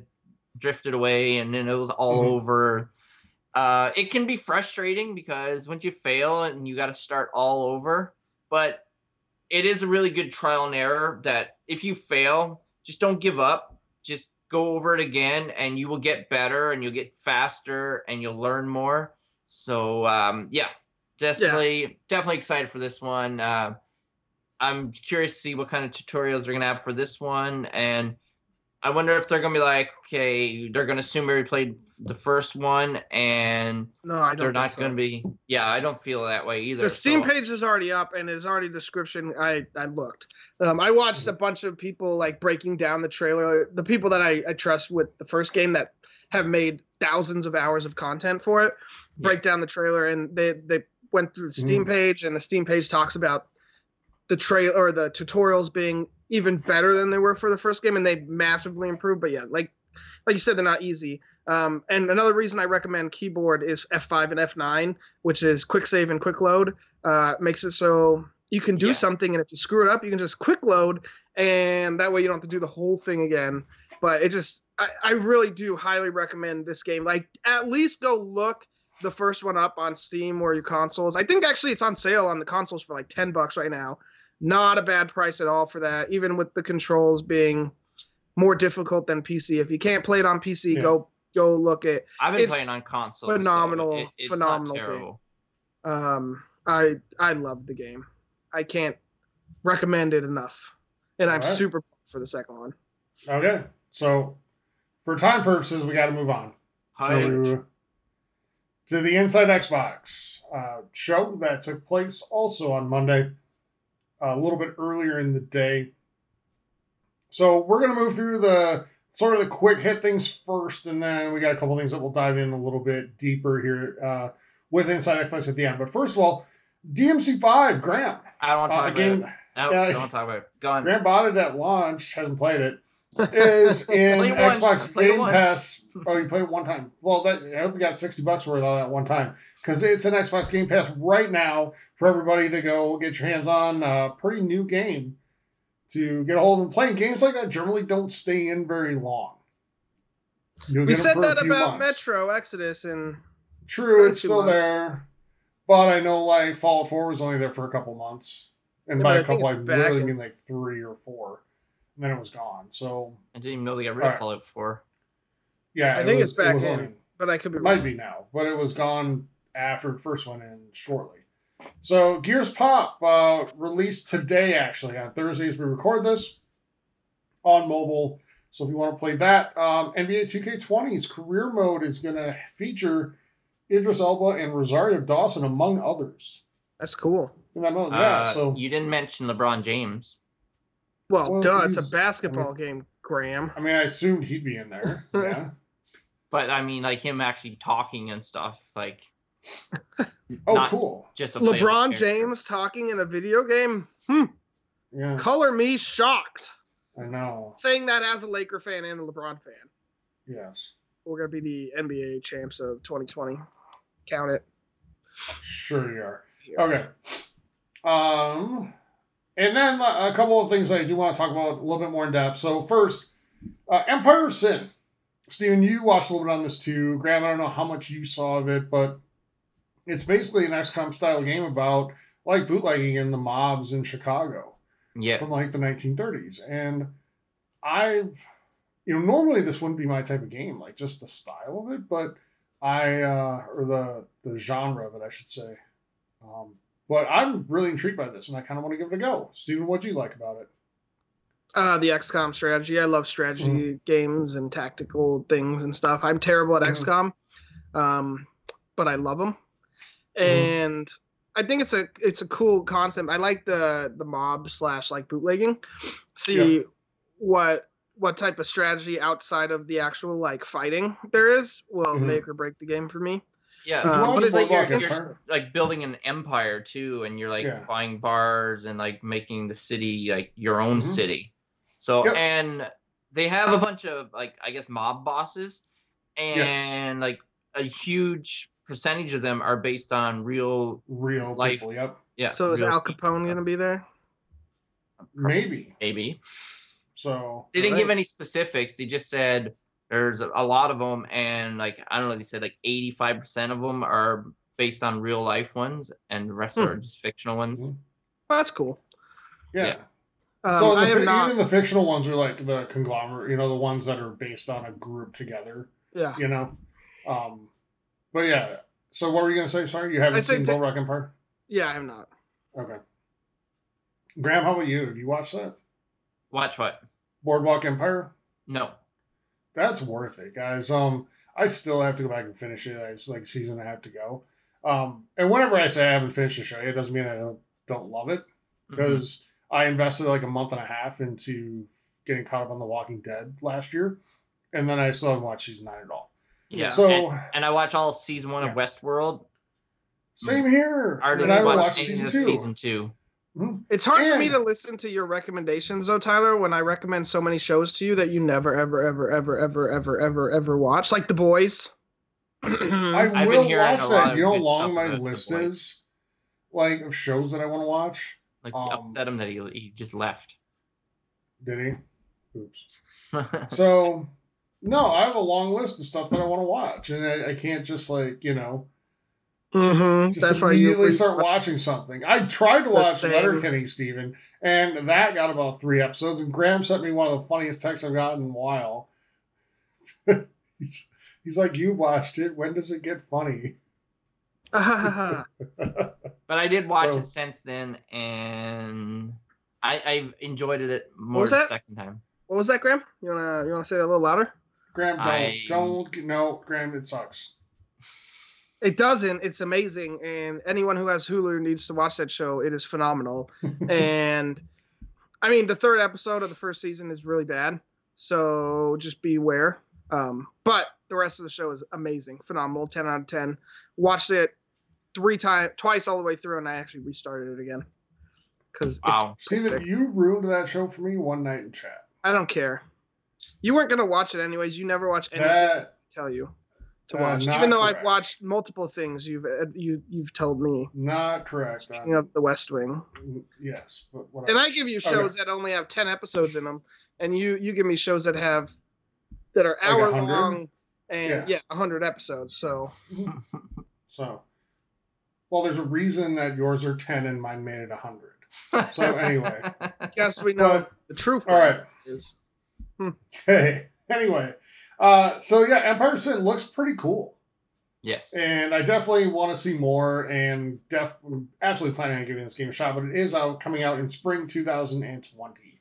drifted away and then it was all Mhm. over uh it can be frustrating because once you fail and you got to start all over but it is a really good trial and error that if you fail just don't give up just go over it again and you will get better and you'll get faster and you'll learn more. So um yeah definitely definitely excited for this one. Uh, i'm curious to see what kind of tutorials they're gonna have for this one and I wonder if they're gonna be like, okay, they're gonna assume we played the first one, and no i don't they're not so. gonna be. Yeah, I don't feel that way either. the steam so- page is already up and it's already description i i looked um i watched a bunch of people like breaking down the trailer the people that i, I trust with the first game that have made thousands of hours of content for it Yeah. break down the trailer and they they went through the steam page and the steam page talks about the trail or the tutorials being even better than they were for the first game, and they massively improved. But yeah, like like you said, they're not easy. Um, and another reason I recommend keyboard is F5 and F9, which is quick save and quick load. Uh, makes it so you can do Yeah. something, and if you screw it up, you can just quick load, and that way you don't have to do the whole thing again. But it just, I, I really do highly recommend this game. Like, at least go look the first one up on Steam or your consoles. I think actually it's on sale on the consoles for like 10 bucks right now. Not a bad price at all for that, even with the controls being more difficult than PC. If you can't play it on PC, Yeah. go go look at I've been It's playing on console. so phenomenal- it- it's phenomenal not game. terrible. um I I love the game. I can't recommend it enough. And I'm Alright. super pumped for the second one. Okay. So for time purposes, we got to move on to, to the Inside Xbox uh, show that took place also on Monday, a little bit earlier in the day. So we're going to move through the sort of the quick hit things first, and then we got a couple things that we'll dive in a little bit deeper here uh, with Inside Xbox at the end. But first of all, DMC5, Grant. I don't want to Uh, talk again, about it. I don't. I don't want to talk about it. Go on. Graham bought it at launch, hasn't played it. Is in Xbox Game once. Pass. Oh, you played it one time. Well, that I hope you got sixty bucks worth of that one time because it's an Xbox Game Pass right now for everybody to go get your hands on. A pretty new game to get a hold of. And playing games like that generally don't stay in very long. You'll We said that about months. Metro Exodus and True, it's still months. there, but I know like Fallout Four was only there for a couple months, and Yeah, by but a I think couple I it's back in- mean like three or four, and then it was gone. So I didn't even know they got rid Alright. of Fallout 4. yeah, I it think was- it's back it in. only- but I could be It might wrong. be now, but it was gone after the first one in shortly. So Gears Pop uh, released today, actually on Thursdays. We record this on mobile. So if you want to play that, um, NBA 2K20's career mode is going to feature Idris Elba and Rosario Dawson, among others. That's cool. In that mode, yeah. Uh, So you didn't mention LeBron James. Well, Well, duh, it's a basketball I game, Graham. I mean, I assumed he'd be in there. Yeah. But I mean, like him actually talking and stuff, like Oh, Not- cool. just a LeBron character. James talking in a video game? Hmm. Yeah, Color me shocked. I know. Saying that as a Laker fan and a LeBron fan. Yes. We're gonna be the NBA champs of 2020. Count it. Sure you are. Okay. Um, and then uh, a couple of things I do want to talk about a little bit more in depth. So first, uh, Empire of Sin. Steven, you watched a little bit on this too. Graham, I don't know how much you saw of it, but it's basically an XCOM style game about like bootlegging in the mobs in Chicago Yeah, from like the 1930s. And I've, you know, normally this wouldn't be my type of game, like just the style of it, but I, uh, or the, the genre of it, I should say. Um, but I'm really intrigued by this and I kind of want to give it a go. Steven, what do you like about it? Uh, the XCOM strategy. I love strategy Mm-hmm. games and tactical things and stuff. I'm terrible at. XCOM, um, but I love them. Mm-hmm. And I think it's a it's a cool concept. I like the the mob slash like bootlegging. See what what type of strategy outside of the actual like fighting there is will Mhm. make or break the game for me. Yeah. Did you watch but it's like Boardwalk you're- like building an empire too, and you're like Yeah. buying bars and like making the city like your own Mhm. city. So Yep. and they have a bunch of like I guess mob bosses, and like a huge percentage of them are based on real Real Life. people, yep. yeah. so is Al. Capone gonna be there? Maybe. Maybe So, they didn't give any specifics. They just said there's a a lot of them, and like I don't know. They said like 85 percent of them are based on real life ones, and the rest Hmm. are just fictional ones. Mhm. Well, that's cool. yeah. Yeah. Um, so the, have fi- not. even the fictional ones are like the conglomerate, you know, the ones that are based on a group together. yeah. you know. Um, but yeah. So what were you gonna say? Sorry, you haven't I seen that- Boardwalk Empire. Yeah, I have not. Okay. Graham, how about you? Have you watched that Watch what? Boardwalk Empire? No. That's worth it, guys. Um, I still have to go back and finish it. It's like a season and a half to go. Um, and whenever I say I haven't finished the show, it doesn't mean I don't don't love it because I invested like a month and a half into getting caught up on The Walking Dead last year, and then I still haven't watched season nine at all. Yeah. So and, and I watched all season one Yeah. of Westworld. same here. I And already I watched season two. season two. Mhm. It's hard for me to listen to your recommendations though, Tyler, when I recommend so many shows to you that you never, ever, ever, ever, ever, ever, ever, ever watch, like The Boys. I I've been will watch that. You know how long my list is? Like of shows that I want to watch. Like Um, upset him that he he just left. Did he? Oops. So no, I have a long list of stuff that I want to watch, and I, I can't just like you know mm-hmm. just That's why you immediately always start watching something. I tried to watch same. Letterkenny, Steven, and that got about three episodes. And Graham sent me one of the funniest texts I've gotten in a while. he's, he's like, "You watched it. When does it get funny?" But I did watch So- it since then, and I I enjoyed it more the second time. what was that, Graham? You wanna you wanna say that a little louder? Graham, don't I- don't no, Graham, it sucks. It doesn't. It's amazing, and anyone who has Hulu needs to watch that show. It is phenomenal, and I mean the third episode of the first season is really bad, so just beware. Um, but the rest of the show is amazing, phenomenal, ten out of ten. Watched it three times, twice all the way through, and I actually restarted it again because Wow. Steven, you ruined that show for me one night in chat. I don't care. You weren't gonna watch it anyways. You never watch anything. That I tell you to Uh, watch, not even though correct. I've watched multiple things. You've uh, you you've told me. not correct. Speaking of The West Wing, yes, but and I give you shows Okay. that only have ten episodes in them, and you you give me shows that have that are Like hour long and Yeah. yeah, a hundred episodes. So So, well, there's a reason that yours are ten and mine made it hundred. So anyway. guess we know But- the truth. all right. is Okay. Anyway, uh, so yeah, Empire Sin looks pretty cool, yes. and I definitely want to see more. And def absolutely planning on giving this game a shot, but it is out coming out in spring 2020.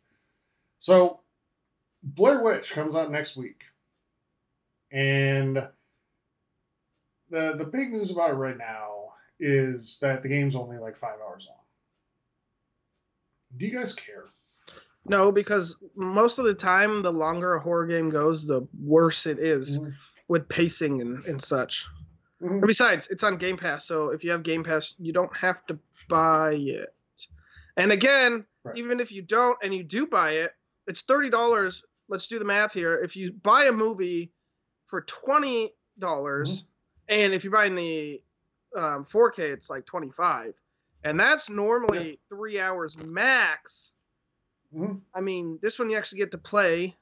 So, Blair Witch comes out next week, and the the big news about it right now is that the game's only like five hours long. Do you guys care? No, because most of the time, the longer a horror game goes, the worse it is with pacing and, and such. Mhm. And besides, it's on Game Pass, so if you have Game Pass, you don't have to buy it. And again, Right. even if you don't and you do buy it, it's thirty dollars. Let's do the math here. If you buy a movie for twenty dollars, and if you're buying the um, 4K, it's like twenty five, and that's normally three hours max. Mhm. I mean, this one you actually get to play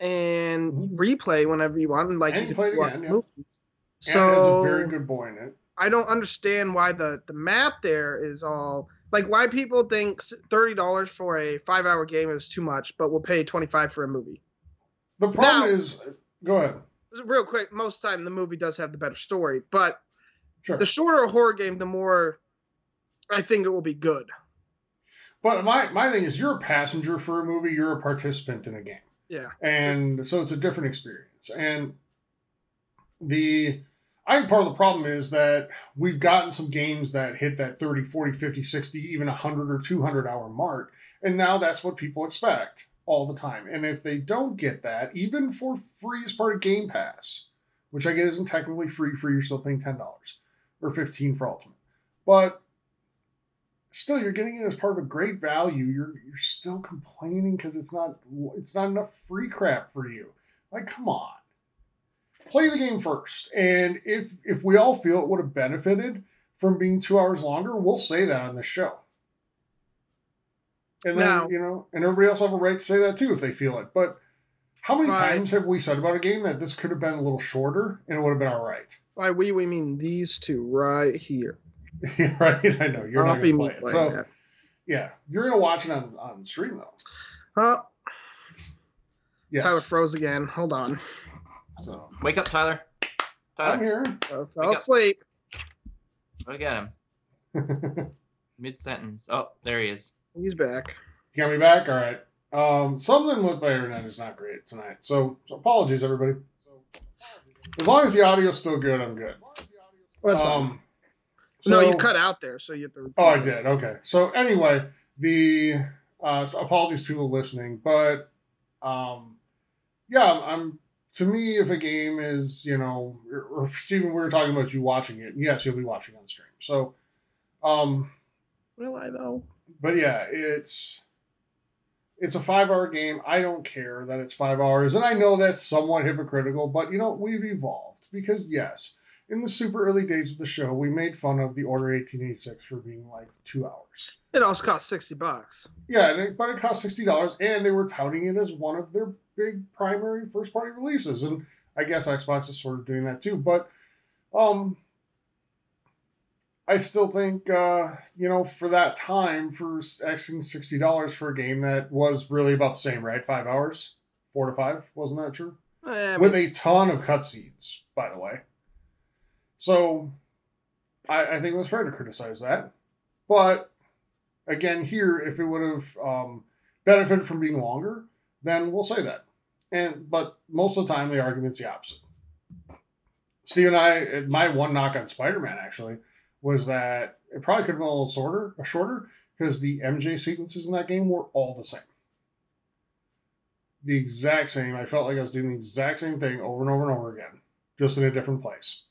and Mhm. replay whenever you want, and like And you play again, yeah. movies. And So it a very good boy in it. I don't understand why the the math there is all like why people think thirty dollars for a five hour game is too much, but we'll pay twenty five for a movie. The problem Now- is, go ahead. Real quick, most time the movie does have the better story, but Sure. the shorter a horror game, the more I think it will be good. But my, my thing is, you're a passenger for a movie, you're a participant in a game. Yeah. And so it's a different experience. And the, I think part of the problem is that we've gotten some games that hit that 30, 40, 50, 60, even 100 or 200 hour mark. And now that's what people expect all the time. And if they don't get that, even for free as part of Game Pass, which I get isn't technically free for you, you're still paying $10 or 15 for Ultimate. But still you're getting it as part of a great value. You're you're still complaining because it's not it's not enough free crap for you. Like come on. Play the game first. And if if we all feel it would have benefited from being two hours longer we'll say that on the show. And then Now- you know and everybody else have a right to say that too if they feel it. But how many times have we said about a game that this could have been a little shorter and it would have been all right? By we we mean these two right here. right i know you're I'll not be gonna me play it so that. yeah you're gonna watch it on on stream though Oh, yes Tyler froze again. Hold on. so Wake up, Tyler. Tyler. i'm Tyler, here I fell Wake up. asleep. look at him. Mid sentence. Oh, there he is. He's back. You Got me back? All right. Um, something with my internet is not great tonight. So, so apologies, everybody. As long as the audio's still good, I'm good. What's Um, no, you cut out there, so you have to. Oh, I did. Okay. So anyway, the uh, so apologies to people listening, but um, yeah, I'm, to me if a game is you know or, Steven, we were talking about you watching it. Yes, you'll be watching on stream. So, um, Will I though? but yeah, it's it's a five hour game. I don't care that it's five hours, and I know that's somewhat hypocritical, but you know we've evolved because yes, in the super early days of the show, we made fun of the Order 1886 for being like two hours. It also cost sixty bucks. Yeah, but it cost sixty dollars, and they were touting it as one of their big primary first party releases, and I guess Xbox is sort of doing that too. But um, I still think uh, you know for that time for asking sixty dollars for a game that was really about the same, right? Five hours, four to five, wasn't that true? Eh, I With mean, a ton of cutscenes, by the way. So I, I think it was fair to criticize that, but again, here if it would have um, benefited from being longer, then we'll say that. And but most of the time, the argument's the opposite. Steve and I, my one knock on Spider-Man actually was that it probably could have been a little shorter, a shorter, because the MJ sequences in that game were all the same. The exact same. I felt like I was doing the exact same thing over and over and over again, just in a different place.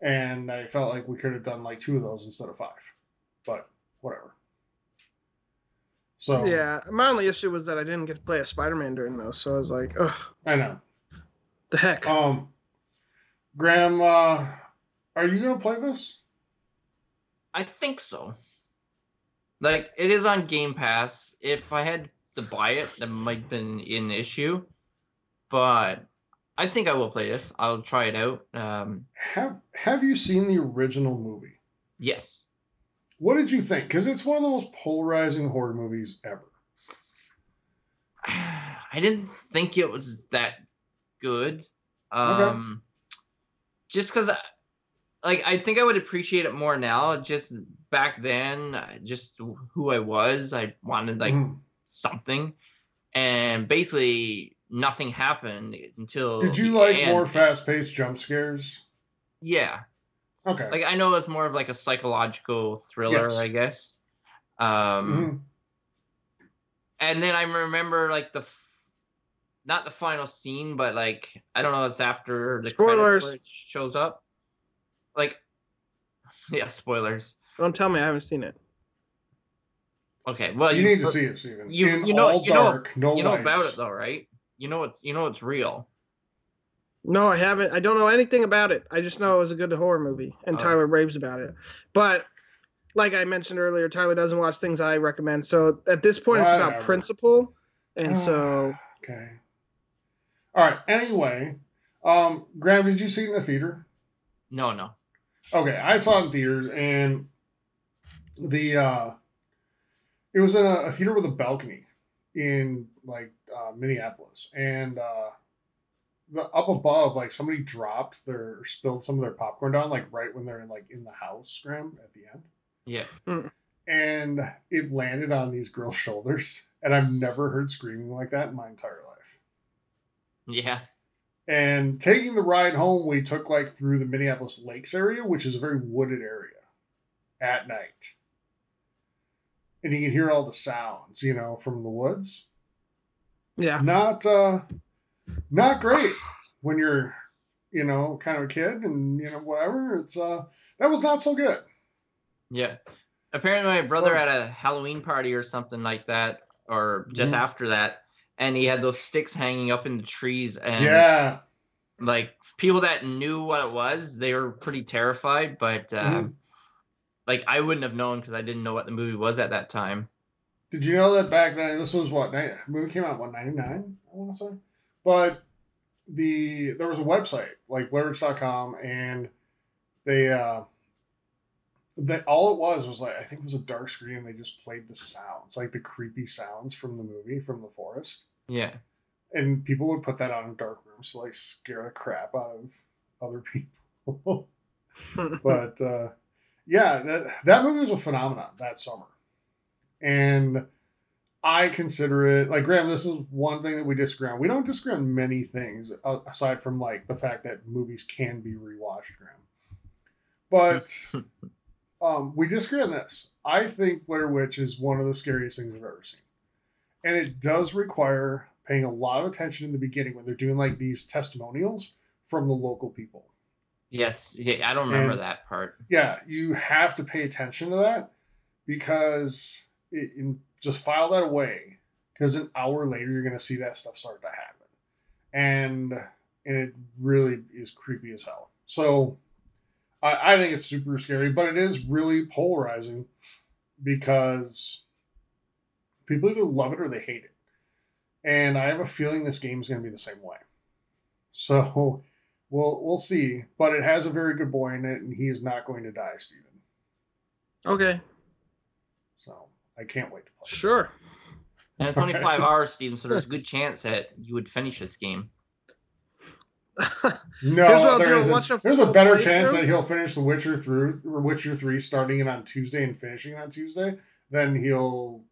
And I felt like we could have done like two of those instead of five, but whatever. So yeah, my only issue was that I didn't get to play a Spider-Man during those, so I was like, ugh, I know. the heck. Um, Graham, uh, are you gonna play this? I think so. Like it is on Game Pass. If I had to buy it, that might have been an issue. But I think I will play this. I'll try it out. Um, Have Have you seen the original movie? yes. What did you think? Because it's one of the most polarizing horror movies ever. I didn't think it was that good. Um, just because, like, I think I would appreciate it more now. Just back then, just who I was, I wanted like Mhm. something, and basically nothing happened until. Did you like end. more fast paced jump scares? Yeah, Okay. like I know it's more of like a psychological thriller, Yes. I guess. Um, Mhm. and then I remember like the f- not the final scene, but like I don't know, it's after the credits Spoilers. it shows up. Like, yeah, spoilers. Don't tell me I haven't seen it. Okay, well you, need to see it, Steven. you- you know- all you know- dark, no You know lights. about it though, right? You know it. You know it's real. No, I haven't. I don't know anything about it. I just know it was a good horror movie, and Oh. Tyler raves about it. But like I mentioned earlier, Tyler doesn't watch things I recommend. So at this point, it's about principle, and so Okay. All right. Anyway, um, Graham, did you see it in the theater? No, no. Okay, I saw it in theaters, and the uh, it was in a, a theater with a balcony in like uh, Minneapolis, and uh, the up above, like somebody dropped their spilled some of their popcorn down, like right when they're in like in the house, Graham, at the end, Yeah. and it landed on these girls' shoulders, and I've never heard screaming like that in my entire life. Yeah. And taking the ride home, we took like through the Minneapolis Lakes area, which is a very wooded area at night. And you can hear all the sounds, you know, from the woods. Yeah. Not uh not great when you're, you know, kind of a kid and you know, whatever. It's uh that was not so good. Yeah. Apparently, my brother had a Halloween party or something like that, or just Mhm. after that, and he had those sticks hanging up in the trees, and yeah. like people that knew what it was, they were pretty terrified. But uh, Mhm. like I wouldn't have known because I didn't know what the movie was at that time. Did you know that back then? This was what movie came out what ninety nine? I want to say, but the there was a website like Blairwitch.com and they uh they all it was was like I think it was a dark screen and they just played the sounds like the creepy sounds from the movie from the forest Yeah. and people would put that on in dark rooms to like scare the crap out of other people. but uh, yeah, that that movie was a phenomenon that summer, and I consider it like Graham. This is one thing that we disagree on. We don't disagree on many things aside from like the fact that movies can be rewatched, Graham. But um, we disagree on this. I think Blair Witch is one of the scariest things I've ever seen, and it does require paying a lot of attention in the beginning when they're doing like these testimonials from the local people. Yes. Yeah. I don't remember And- that part. yeah, you have to pay attention to that because it, in- just file that away because an hour later you're going to see that stuff start to happen, and and it really is creepy as hell. So I, I think it's super scary, but it is really polarizing because people either love it or they hate it, and I have a feeling this game is going to be the same way. So we'll we'll see, but it has a very good boy in it, and he is not going to die, Steven. Okay, So I can't wait to play. sure. And it's only Okay. five hours, Steven, so there's a good chance that you would finish this game. No, I'll there do, isn't. a There's a full better chance playthrough. that he'll finish The Witcher through Witcher Three, starting it on Tuesday and finishing it on Tuesday, than he'll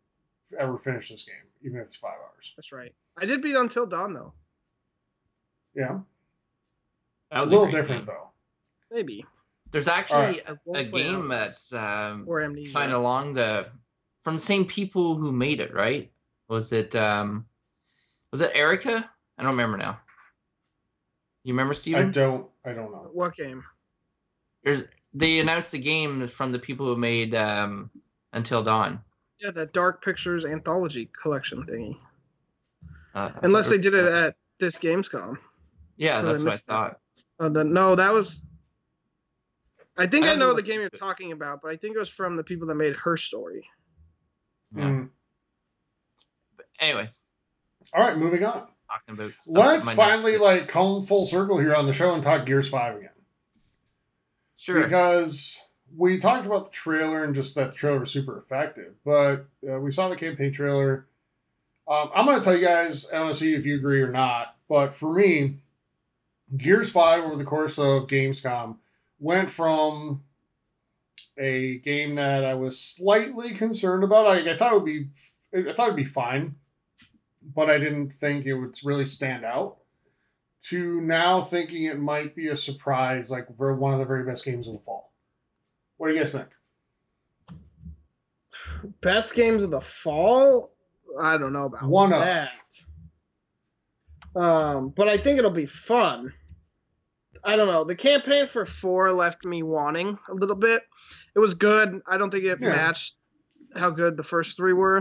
ever finish this game, even if it's five hours. That's right. I did beat Until Dawn though. Yeah, That a little great different game. though. Maybe. There's actually I a, won't a game Outlast that's um, or Amnesia. kind of along the from the same people who made it, right? Was it um was it Erica? I don't remember now. You remember I Steven? don't. I don't know. What game? There's they announced the game from the people who made um Until Dawn. Yeah, that Dark Pictures anthology collection thingy. Uh, Unless they did it at this Gamescom. Yeah, Oh, I that's what I missed that. thought. Uh, the, no, that was. I think I I, haven't know the game you're talking about, but I think it was from the people that made Her Story. Yeah. Mm. But anyways, All right, moving on. talking about Let's that might not- finally like come full circle here on the show and talk Gears Five again. sure. because we talked about the trailer and just that the trailer was super effective, but uh, we saw the campaign trailer. Um, I'm going to tell you guys, I want to see if you agree or not, but for me, Gears 5 over the course of Gamescom went from a game that I was slightly concerned about. Like I thought it would be, I thought it'd be fine, but I didn't think it would really stand out. To now thinking it might be a surprise, like for one of the very best games of the fall. What do you guys think? Best games of the fall? I don't know about One of. that. Um, but I think it'll be fun. I don't know. The campaign for four left me wanting a little bit. It was good. I don't think it Yeah. matched how good the first three were.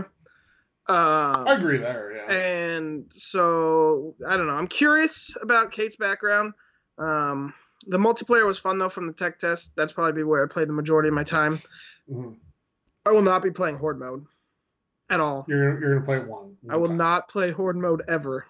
Um, I agree there. Yeah. and so I don't know. I'm curious about Kate's background. Um, the multiplayer was fun though from the tech test. That's probably where I played the majority of my time. Mhm. I will not be playing horde mode at all. You're gonna, you're gonna play one. I will Okay. not play horde mode ever.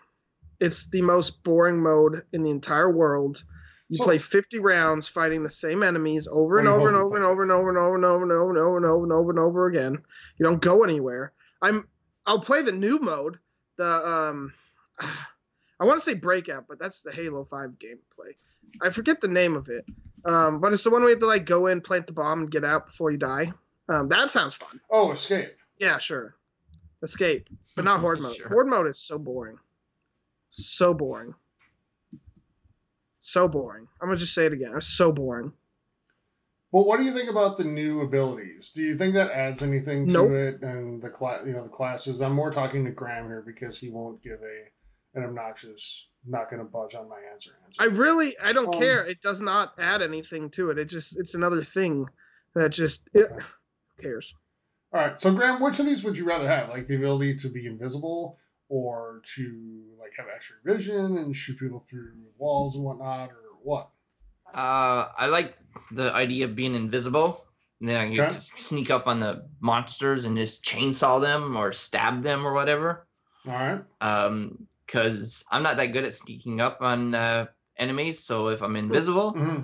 It's the most boring mode in the entire world. You So- play 50 rounds fighting the same enemies over and over and over and over and over and over and over and over and over and over and over and over again. You don't go anywhere. I'm I'll play the new mode. The um I want to say breakout, but that's the Halo 5 gameplay. I forget the name of it. Um, but it's the one where you have to like go in, plant the bomb, and get out before you die. Um, that sounds fun. Oh, escape. Yeah, sure. Escape, but not horde mode. Sure. Horde mode is so boring. So boring. So boring. I'm gonna just say it again. It's so boring. But what do you think about the new abilities? Do you think that adds anything to Nope. it and the class? You know, the classes. I'm more talking to Graham here because he won't give a an obnoxious, not going to budge on my answer. answer. I really, I don't Um, care. It does not add anything to it. It just, it's another thing that just, it, Okay. cares? All right. So, Graham, which of these would you rather have? Like the ability to be invisible or to like have X-ray vision and shoot people through walls and whatnot, or what? Uh, I like the idea of being invisible. And then you Okay. just sneak up on the monsters and just chainsaw them or stab them or whatever. All right. Um, because I'm not that good at sneaking up on uh, enemies. So if I'm invisible, hmm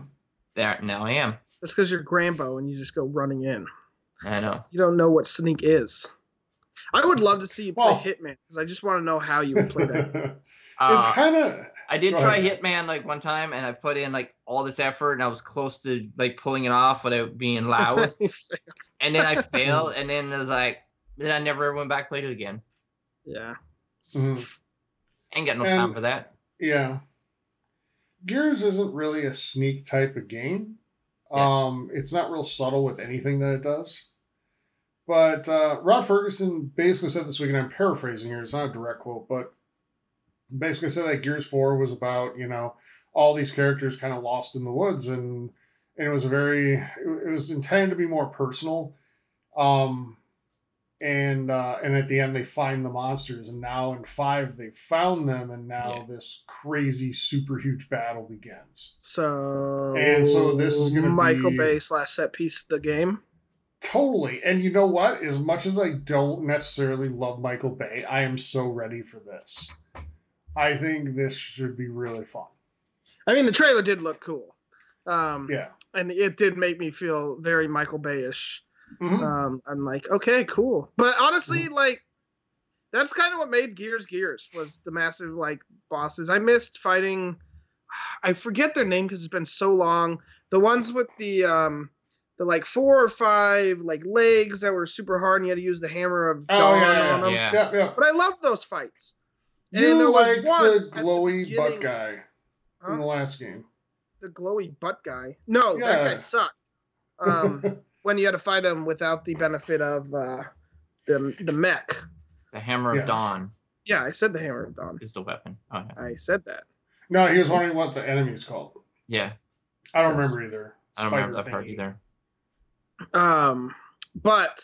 there now I am. That's because you're Grambo and you just go running in. I know. You don't know what sneak is. I would love to see you play Well- Hitman because I just want to know how you would play that. it's Uh, kind of I did try ahead. Hitman like one time, and I put in like all this effort, and I was close to like pulling it off without being loud. and then I failed, and then it was like, then I never went back and played it again. yeah. mhm. Ain't got no And- time for that. Yeah. Gears isn't really a sneak type of game. Yeah. Um, it's not real subtle with anything that it does. But uh, Rod Ferguson basically said this week, and I'm paraphrasing here, it's not a direct quote, but basically said that Gears 4 was about, you know, all these characters kind of lost in the woods and and it was a very it was intended to be more personal. Um, and uh, and at the end they find the monsters, and now in five they found them, and now Yeah. this crazy super huge battle begins. So And so this is gonna Michael be- Bay slash set piece the game. Totally. And you know what? As much as I don't necessarily love Michael Bay, I am so ready for this. I think this should be really fun. I mean, the trailer did look cool. Um, Yeah. and it did make me feel very Michael Bay-ish. Mhm. Um, I'm like, okay, cool. But honestly, like, that's kind of what made Gears Gears was the massive like bosses. I missed fighting. I forget their name because it's been so long. The ones with the um, the like four or five like legs that were super hard, and you had to use the hammer of Oh, dawn yeah, yeah, on them. Yeah. Yeah, yeah. But I loved those fights. And You there was liked one the at the glowy butt guy Huh? in the last game. the glowy butt guy. No, that guy sucked. Um, when you had to fight him without the benefit of uh, the the mech. The Hammer Yes. of Dawn Yeah, I said the hammer of dawn. is the weapon. Oh, yeah. I said that. no, he was wondering what the enemy's called. yeah, I don't Yes. remember either. I don't remember Spider that part thingy. either. Um, but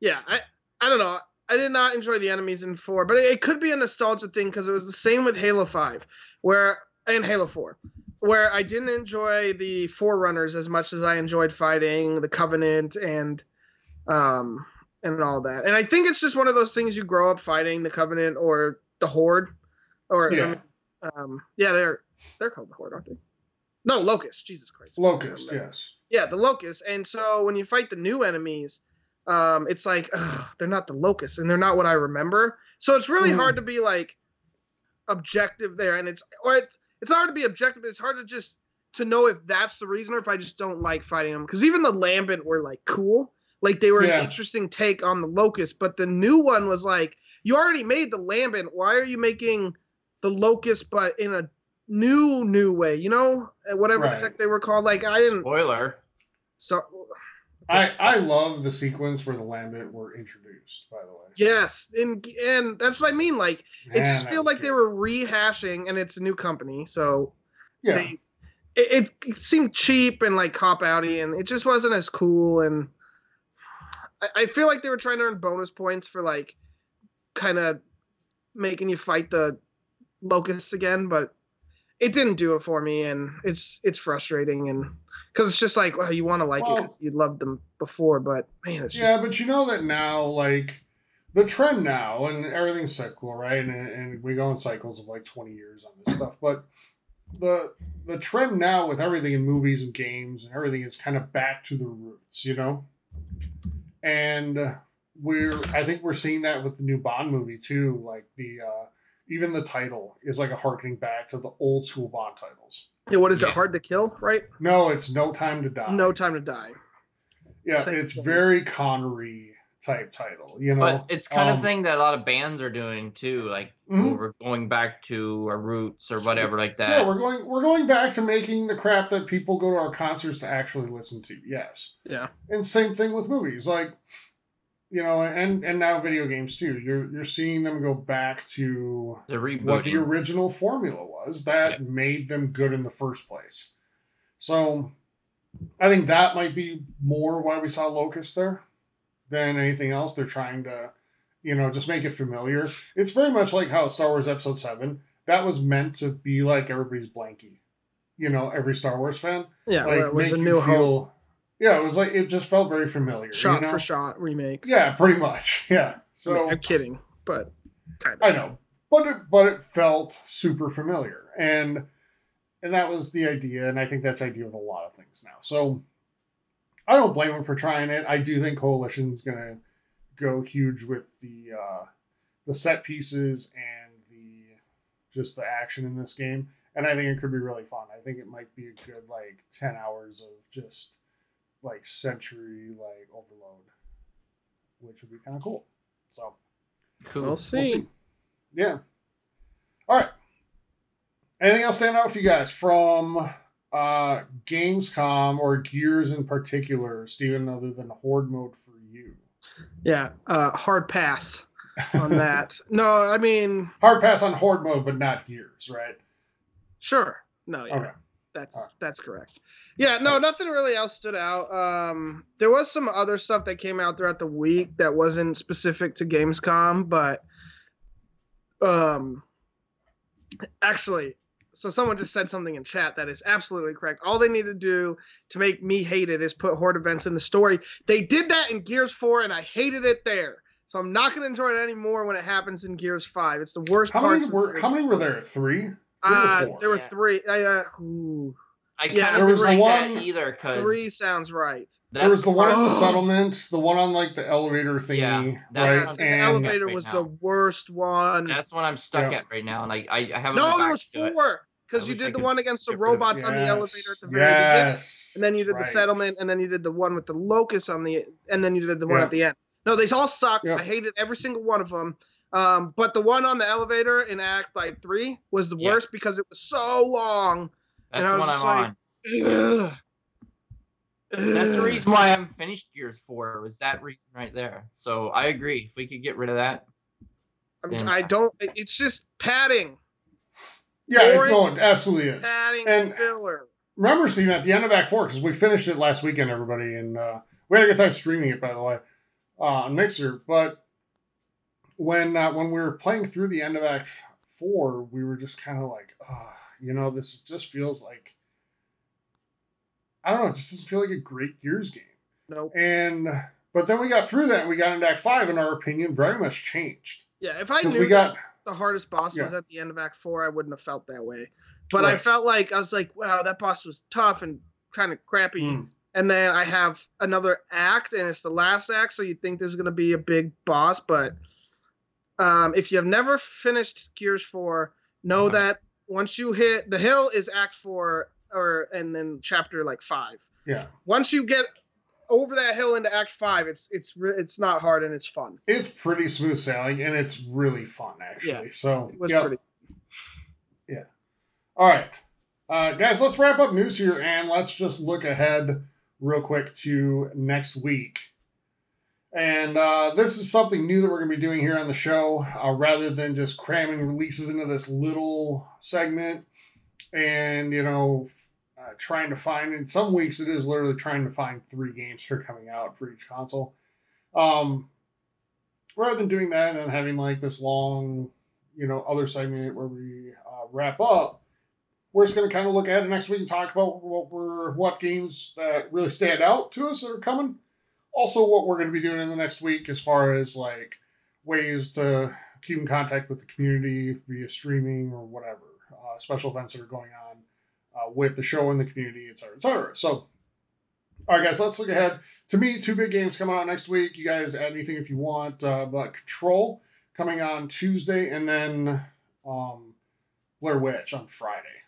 yeah, I I don't know. I did not enjoy the enemies in four, but it, it could be a nostalgia thing because it was the same with Halo Five, where and Halo Four, where I didn't enjoy the Forerunners as much as I enjoyed fighting the Covenant and um and all that. And I think it's just one of those things you grow up fighting the Covenant or the Horde, or I Yeah. mean, um yeah they're they're called the Horde, aren't they? No, Locust. Jesus Christ. Locust, yes. Yeah, the locust. And so when you fight the new enemies, um, it's like ugh, they're not the locusts, and they're not what I remember. So it's really Mhm. hard to be like objective there, and it's or it's it's hard to be objective. But it's hard to just to know if that's the reason or if I just don't like fighting them. Because even the Lambent were like cool, like they were Yeah. an interesting take on the locust. But the new one was like you already made the Lambent. Why are you making the locust but in a new new way? You know, whatever the heck they were called. Like I didn't. Spoiler. So I, I love the sequence where the Lambent were introduced, by the way. Yes, and and that's what I mean. Like it just that feels was like they were rehashing, and it's a new company, so Yeah. they, it, it seemed cheap and like cop outy, and it just wasn't as cool. And I, I feel like they were trying to earn bonus points for like kind of making you fight the locusts again, but it didn't do it for me, and it's it's frustrating, and because it's just like well, you want to like it 'cause you loved them before, but man, it's just Yeah, but you know that now, like the trend now, and everything's cyclical, right? And, and we go in cycles of like twenty years on this stuff. But the the trend now with everything in movies and games and everything is kind of back to the roots, you know. And we're, I think we're seeing that with the new Bond movie too. Like the uh, even the title is like a harkening back to the old school Bond titles. Yeah, what is Yeah. it? Hard to kill, right? No, it's No Time to Die. No time to die. yeah, Same it's thing. very Connery type title. You know, But it's kind Um, of thing that a lot of bands are doing too, like mhm. we're going back to our roots or whatever like that. Yeah, that. we're going we're going back to making the crap that people go to our concerts to actually listen to. Yes. Yeah. And same thing with movies. Like you know, and and now video games too. You're you're seeing them go back to They're what the original formula was that Yeah. made them good in the first place. So I think that might be more why we saw Locust there than anything else. They're trying to, you know, just make it familiar. It's very much like how Star Wars Episode 7, that was meant to be like everybody's blankie. You know, every Star Wars fan. Yeah, like it was make a you new hope, feel Yeah, it was like it just felt very familiar. shot you know? for shot remake. Yeah, pretty much. Yeah. I mean, So I'm kidding, but kind I know, but it but it felt super familiar, and and that was the idea, and I think that's the idea of a lot of things now. So I don't blame them for trying it. I do think Coalition's gonna go huge with the uh, the set pieces and the just the action in this game, and I think it could be really fun. I think it might be a good like ten hours of just like century like overload, which would be kind of cool. So. Cool. We'll see. Yeah. All right. Anything else stand out for you guys from uh Gamescom or Gears in particular, Steven, other than Horde mode for you? Yeah, uh, hard pass on that. no, I mean, Hard pass on Horde mode, but not Gears, right? sure. No, yeah, Okay. That's that's correct. Yeah, no, nothing really else stood out. Um, there was some other stuff that came out throughout the week that wasn't specific to Gamescom, but um, actually, so someone just said something in chat that is absolutely correct. All they need to do to make me hate it is put horde events in the story. They did that in Gears 4, and I hated it there. So I'm not going to enjoy it anymore when it happens in Gears 5. It's the worst How many were how many were there? Three? Three uh, there were Yeah. three. I, uh, ooh, I Yeah, kind there of was didn't the like that one- either because three sounds right. there was the one in the Oh. settlement, the one on like the elevator thingy, Yeah, that's right? what the And elevator right was now. the worst one. That's what I'm stuck Yeah. at right now, and I I, I haven't. no, there was four because you did the one against the get rid of it. robots on the elevator at the very beginning, and then you did right. the settlement, and then you did the one with the locusts on the, and then you did the one Yeah. at the end. No, they all sucked. Yeah. I hated every single one of them. Um, but the one on the elevator in Act like three was the Yeah. worst because it was so long. That's and I the was one I'm just like, on. Ugh. That's the reason why I haven't finished Gears Four. Was that reason right there? So I agree. If we could get rid of that, I'm- I don't. It's just padding, Yeah, it, no, it absolutely is. padding And- filler. Remember, Steven, at the end of Act Four, because we finished it last weekend, everybody, and uh, we had a good time streaming it, by the way, uh, on Mixer. But when uh, when we were playing through the end of Act Four, we were just kind of like, oh, you know, this just feels like I don't know, it just doesn't feel like a great Gears game. Nope. And but then we got through that, and we got into Act Five, and our opinion very much changed Yeah, if I knew we got the hardest boss was at the end of Act Four, I wouldn't have felt that way. But I felt like I was like, wow, that boss was tough and kind of crappy. Mm. And then I have another act, and it's the last act, so you think there's gonna be a big boss. But um, if you have never finished Gears Four, know Uh-huh. that once you hit the hill is Act Four, or and then Chapter like five. yeah. Once you get over that hill into Act Five, it's it's it's not hard and it's fun. It's pretty smooth sailing, and it's really fun actually. Yeah, so It was yep. pretty. All right, uh, guys, let's wrap up news here and let's just look ahead real quick to next week. And uh, this is something new that we're going to be doing here on the show, uh, rather than just cramming releases into this little segment and, you know, uh, trying to find, in some weeks, it is literally trying to find three games that are coming out for each console. Um, rather than doing that and then having like this long, you know, other segment where we uh, wrap up, we're just going to kind of look ahead next week and talk about what we're what games that really stand out to us that are coming. Also, what we're going to be doing in the next week as far as like ways to keep in contact with the community via streaming or whatever, uh, special events that are going on uh, with the show and the community, et cetera, et cetera. So, all right, guys, let's look ahead. To me, two big games coming out next week. You guys add anything if you want, uh, but Control coming on Tuesday, and then um, Blair Witch on Friday.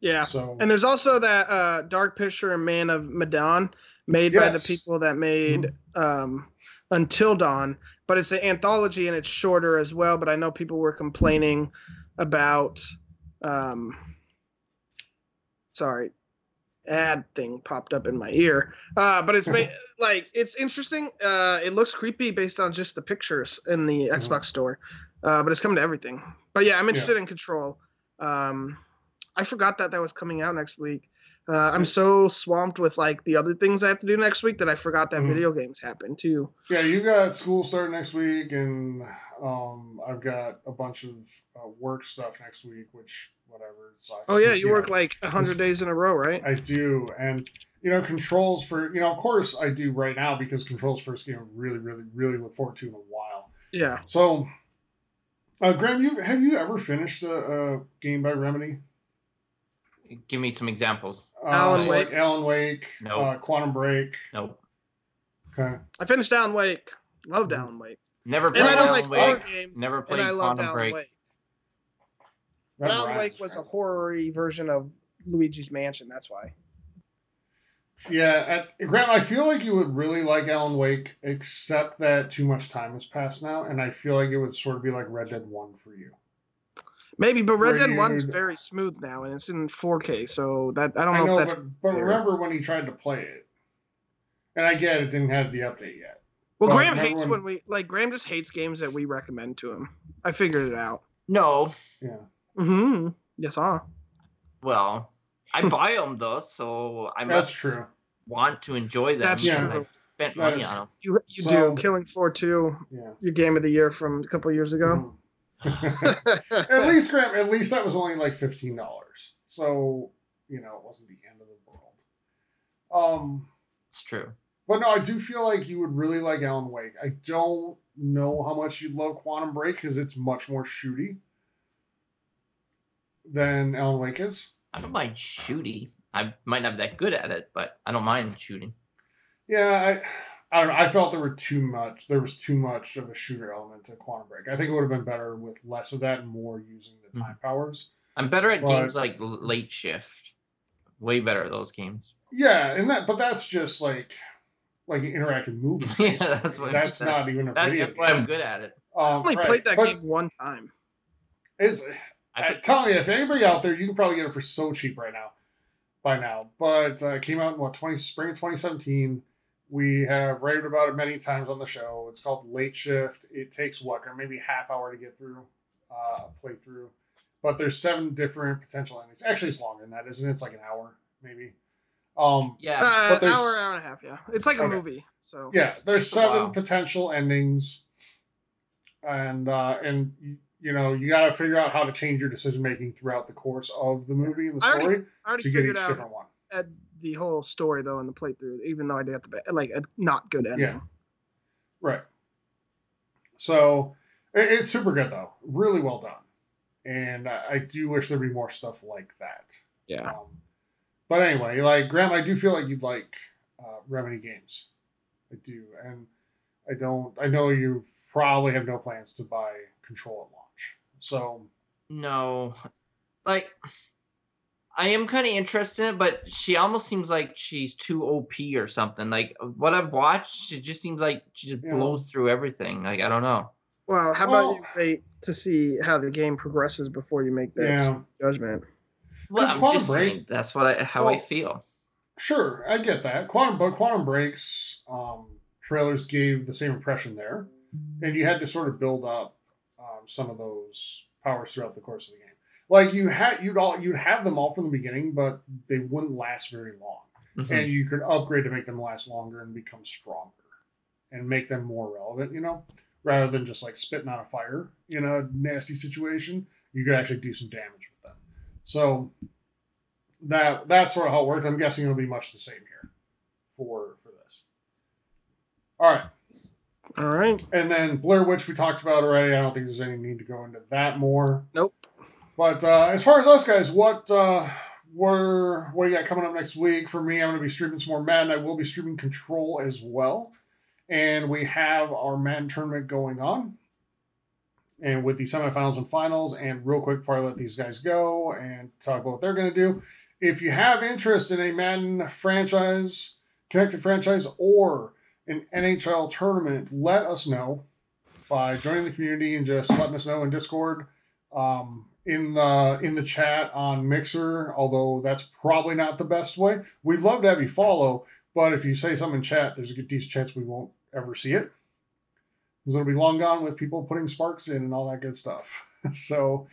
Yeah. So And there's also that uh, Dark Picture and Man of Medan made by the people that made um, Until Dawn, but it's an anthology and it's shorter as well. But I know people were complaining about. Um, sorry, ad thing popped up in my ear. Uh, but it's ma- like it's interesting. Uh, it looks creepy based on just the pictures in the Xbox store, uh, but it's coming to everything. But yeah, I'm interested in Control. Um, I forgot that that was coming out next week. Uh, I'm so swamped with like the other things I have to do next week that I forgot that Mhm. video games happen too. yeah, you got school starting next week, and um, I've got a bunch of uh, work stuff next week, which whatever sucks. Oh yeah, you work like hundred days in a row, right? I do, and you know, controls for you know, of course, I do right now because controls first game I really, really, really look forward to in a while. Yeah. So, uh, Graham, you have you ever finished a, a game by Remedy? Give me some examples. Uh, Alan so like Wake? Alan Wake, No. uh, Quantum Break. Nope. Okay. I finished Alan Wake. Loved Mhm. Alan Wake. Never And played I don't Alan like Wake. games. Never And played I loved Quantum Alan Break. Wake. But Alan rhymes, Wake was a man. horror version of Luigi's Mansion. That's why. Yeah, at, Graham, I feel like you would really like Alan Wake, except that too much time has passed now, and I feel like it would sort of be like Red Dead One for you. Maybe, but Red Where Dead One's you'd- very smooth now, and it's in 4K. So that I don't I know, know, if that's but, but remember when he tried to play it, and I get it didn't have the update yet. well. but Graham hates when- when we like. Graham just hates games that we recommend to him. I figured it out. No. Yeah, Hmm. Yes, ah. Well, I buy them though, so I That's must true. want to enjoy them. That's and true. I've spent That money on them. You you So- do Killing Floor two, Yeah. your game of the year from a couple years ago. at least Graham, at least that was only like fifteen dollars. So, you know, it wasn't the end of the world. Um It's true. But no, I do feel like you would really like Alan Wake. I don't know how much you'd love Quantum Break because it's much more shooty than Alan Wake is. I don't mind shooty. I might not be that good at it, but I don't mind shooting. Yeah, I, I don't know. I felt there were too much. There was too much of a shooter element to Quantum Break. I think it would have been better with less of that and more using the time powers. I'm better at But- games like Late Shift. Way better at those games. Yeah, and that, but that's just like like an interactive movie. Yeah, that's what that's mean. not even a That, video. that's why I'm good at it. Um, I only right. played that But game one time. It's I I'm telling you, if anybody out there, you can probably get it for so cheap right now, by now. But uh, it came out in what twenty spring of 2017. We have raved about it many times on the show. It's called Late Shift. It takes what or maybe half hour to get through, uh, play through. But there's seven different potential endings. Actually, it's longer than that, isn't it? It's like an hour, maybe. Um, yeah, Uh, but there's- hour, hour and a half. Yeah, it's like a Okay. movie. So yeah, there's seven while. potential endings, and uh, and you, you know you got to figure out how to change your decision making throughout the course of the movie and the I already- story already to get each different one. at the whole story though in the playthrough, even though I got the ba- like a not good ending. Yeah. Right. So it, it's super good though, really well done, and I, I do wish there'd be more stuff like that. Yeah. Um, but anyway, like Graham, I do feel like you'd like uh, Remedy games. I do, and I don't. I know you probably have no plans to buy Control at launch. So no, like I am kind of interested in it, but she almost seems like she's too OP or something. Like what I've watched, she just seems like she just Yeah. blows through everything. Like I don't know. Well, how Well- about you wait to see how the game progresses before you make that Yeah. judgment? Well, I'm Quantum just Break- saying that's what I how I feel. sure, I get that. Quantum, but Quantum Breaks um, trailers gave the same impression there, and you had to sort of build up um, some of those powers throughout the course of the game. Like you had, you'd all you'd have them all from the beginning, but they wouldn't last very long. Mhm. and you could upgrade to make them last longer and become stronger and make them more relevant, you know, rather than just like spitting out a fire in a nasty situation. You could actually do some damage with them. So that that's sort of how it worked. I'm guessing it'll be much the same here for for this. All right. All right. And then Blair Witch we talked about already. I don't think there's any need to go into that more. Nope. But uh, as far as us guys, what uh, we're what do you got coming up next week? For me, I'm going to be streaming some more Madden. I will be streaming Control as well, and we have our Madden tournament going on, and with the semifinals and finals. And real quick before I let these guys go and talk about what they're going to do, if you have interest in a Madden franchise, connected franchise, or an NHL tournament, let us know by joining the community and just letting us know in Discord um, in the in the chat on Mixer. Although that's probably not the best way. We'd love to have you follow, but if you say something in chat, there's a good decent chance we won't ever see it because it'll be long gone with people putting sparks in and all that good stuff. so,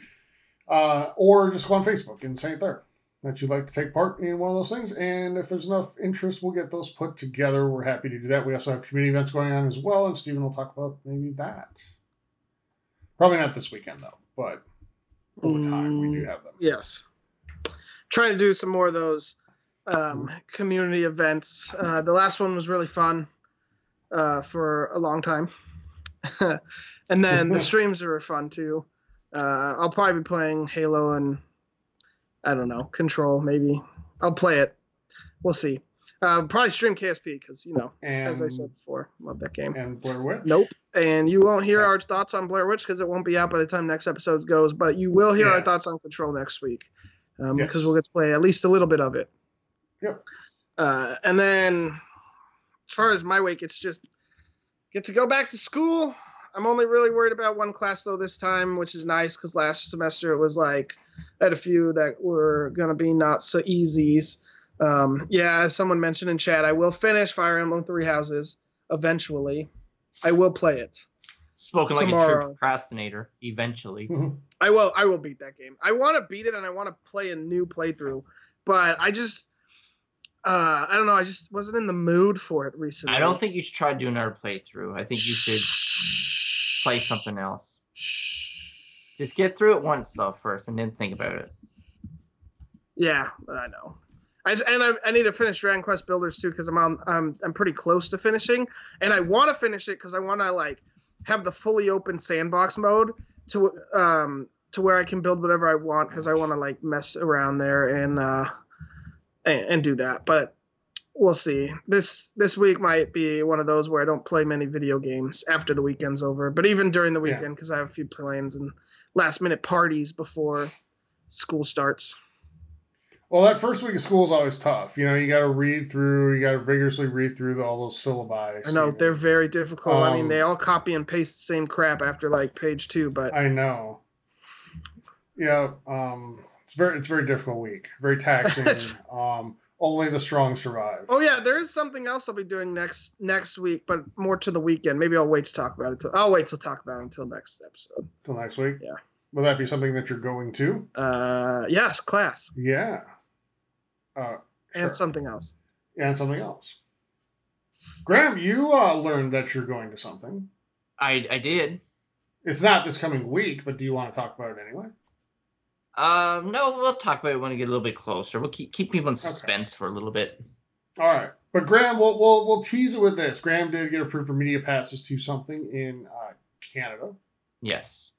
uh, or just go on Facebook and say it there that you'd like to take part in one of those things. And if there's enough interest, we'll get those put together. We're happy to do that. We also have community events going on as well, and Steven will talk about maybe that. Probably not this weekend though, but over time we do have them. Yes. Trying to do some more of those um, community events. Uh, the last one was really fun uh, for a long time. and then the streams were fun too. Uh, I'll probably be playing Halo and I don't know, Control maybe. I'll play it. We'll see. Uh, probably stream KSP because, you know, And as I said before, love that game. and Blair Witch. Nope. And you won't hear our thoughts on Blair Witch because it won't be out by the time next episode goes. But you will hear our thoughts on Control next week um, Yes. because we'll get to play at least a little bit of it. Yep. Uh, and then, as far as my week, it's just get to go back to school. I'm only really worried about one class though this time, which is nice because last semester it was like I had a few that were gonna be not so easies. Um, yeah, as someone mentioned in chat, I will finish Fire Emblem Three Houses eventually. I will play it. Spoken like a tomorrow. true procrastinator. Eventually, Mhm. I will. I will beat that game. I want to beat it, and I want to play a new playthrough. but I just uh, I don't know. I just wasn't in the mood for it recently. I don't think you should try doing another playthrough. I think you should play something else. Just get through it once though first, and then think about it. Yeah, I know. I just, and I, I need to finish Dragon Quest Builders too because I'm on I'm I'm pretty close to finishing, and I want to finish it because I want to like have the fully open sandbox mode to um to where I can build whatever I want because I want to like mess around there and uh and, and do that. But we'll see. This this week might be one of those where I don't play many video games after the weekend's over. But even during the weekend because I have a few plans and last minute parties before school starts. Well, that first week of school is always tough. You know, you got to read through, you got to vigorously read through the, all those syllabi. I know they're very difficult. I mean, Um, they all copy and paste the same crap after like page two, but I know. Yeah, um, it's very it's very difficult week, very taxing. um, only the strong survive. oh yeah, there is something else I'll be doing next next week, but more to the weekend. Maybe I'll wait to talk about it. Till, I'll wait to talk about it until next episode. Till next week. Yeah. Will that be something that you're going to? Uh, yes, class Yeah. Uh, sure. and something else. and something else. Graham, you uh, learned that you're going to something. I I did. It's not this coming week, but do you want to talk about it anyway? Um, no, we'll talk about it when we get a little bit closer. We'll keep keep people in suspense for a little bit. All right, but Graham, we'll we'll, we'll tease it with this. Graham did get approved for media passes to something in uh, Canada, Yes.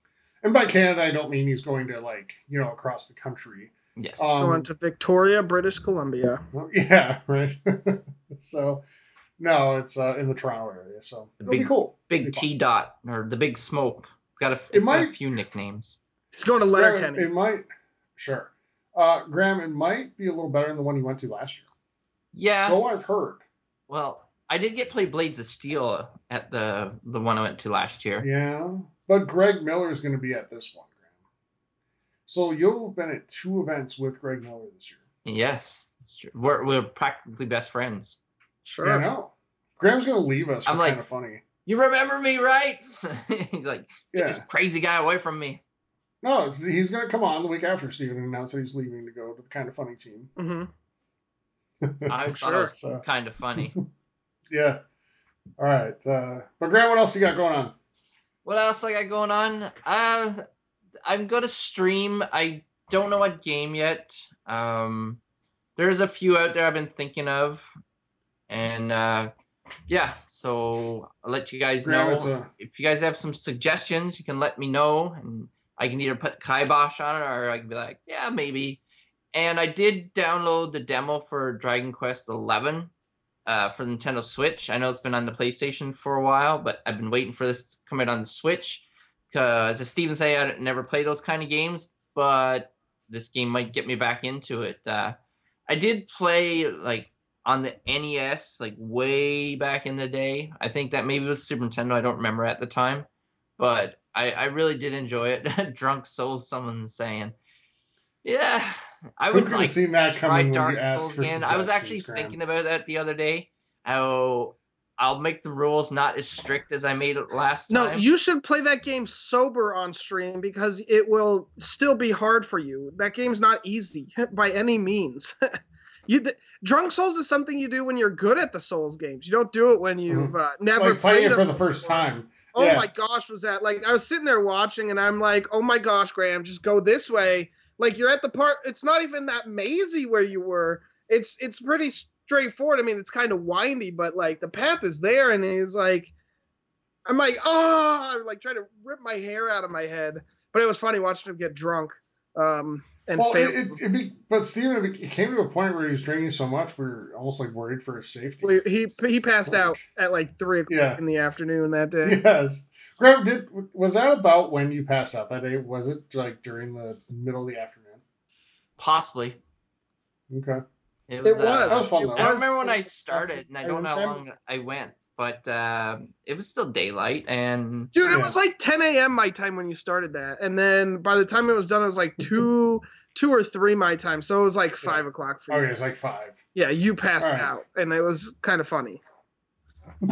and by Canada, I don't mean he's going to like you know across the country. Yes. Um, Going to Victoria, British Columbia. yeah, right. so, no, it's uh, in the Toronto area, so The it'll be big- cool. big It'll T dot or the big smoke. Got a, It it's got might- a few nicknames. It's going to fun. Graham, Letterkenny. It might, sure. Uh, Graham, it might be a little better than the one you went to last year. Yeah. So I've heard. well, I did get play Blades of Steel at the the one I went to last year. Yeah, but Greg Miller is going to be at this one, Graham. So you've been at two events with Greg Miller this year. Yes. It's true. We're we're practically best friends. Sure. I know. Graham's going to leave us. For I'm like- kind of funny. You remember me, right? He's like, get Yeah. this crazy guy away from me. No, he's going to come on the week after Steven announced that he's leaving to go to the kind of funny team. Mm-hmm. I always thought it Sure. was So, kind of funny. yeah. All right. Uh, but Graham, what else you got going on? What else I got going on? Uh, I'm gonna stream. I don't know what game yet. Um, there's a few out there I've been thinking of, and uh, yeah. So I'll let you guys know it's a if you guys have some suggestions. You can let me know, and I can either put kibosh on it or I can be like, yeah, maybe. And I did download the demo for Dragon Quest Eleven uh, for Nintendo Switch. I know it's been on the PlayStation for a while, but I've been waiting for this to come out on the Switch. Because as Steven say, I never play those kind of games, but this game might get me back into it. Uh, I did play like on the NES, like way back in the day. I think that maybe it was Super Nintendo. I don't remember at the time, but I, I really did enjoy it. Drunk Soul, someone's saying, yeah, I would like seen that try Dark Souls again. I was actually thinking about that the other day. How I'll make the rules not as strict as I made it last No, time. you should play that game sober on stream because it will still be hard for you. That game's not easy by any means. you th- drunk souls is something you do when you're good at the souls games. You don't do it when you've uh, never Mm-hmm. like playing played it for the first before. time. Oh Yeah. my gosh, was that like I was sitting there watching and I'm like, oh my gosh, Graham, just go this way. Like you're at the part. It's not even that mazy where you were. It's it's pretty straightforward. I mean, it's kind of windy, but like the path is there, and he was like, I'm like, oh, I'm like trying to rip my hair out of my head. But it was funny watching him get drunk. Um, and well, fail- it, it, it be, but Steven, it, came to a point where he was drinking so much, we are almost like worried for his safety. he he passed out at like three o'clock Yeah. in the afternoon that day. Yes. Graham, did was that about when you passed out that day? Was it like during the middle of the afternoon? Possibly. Okay. It was. was. That was fun, It though. I don't was- remember when I started, and I I don't know how long I went, but um it was still daylight, and Dude, it Yeah. was like 10 a.m. my time when you started that, and then by the time it was done, it was like two, two or three my time. So it was like five o'clock for you. Oh, okay, it's like five. Yeah, you passed All right. out, and it was kind of funny.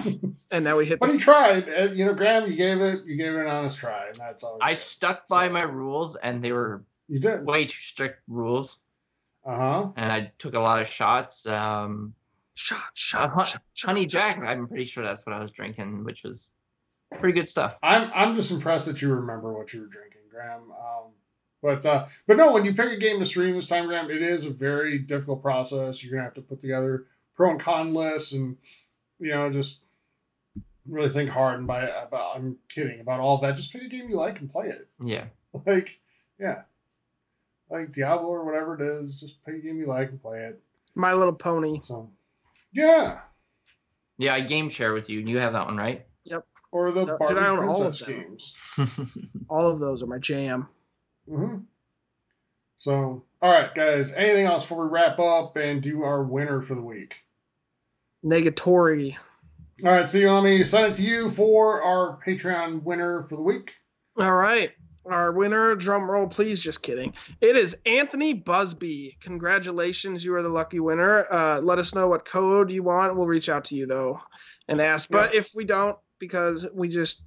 and now we hit. But The, he tried. uh, You know, Graham, you gave it. You gave it an honest try, and that's all. I good. stuck by So- my rules, and they were You did. way too strict rules. Uh huh. and I took a lot of shots. Um, Shot, uh, shot, Hun- shot, shot, Honey shot, Jack, shot. I'm pretty sure that's what I was drinking, which was pretty good stuff. I'm I'm just impressed that you remember what you were drinking, Graham. Um, but uh, but no, when you pick a game to stream this time, Graham, it is a very difficult process. You're gonna have to put together pro and con lists, and you know just really think hard. And by about I'm kidding about all that. Just pick a game you like and play it. Yeah. Like yeah, like Diablo or whatever it is. Just pick a game you like and play it. My Little Pony. So yeah, Yeah, I game share with you. You have that one, right? Yep. Or the Dude, Barbie I own all of Princess games. All of those are my jam. hmm So, all right, guys. Anything else before we wrap up and do our winner for the week? Negatory. All right, Steve, let me send it to you for our Patreon winner for the week. All right. Our winner, drum roll, please. Just kidding. It is Anthony Busby. Congratulations, you are the lucky winner. Uh, let us know what code you want. We'll reach out to you though, and ask. But if we don't, because we just,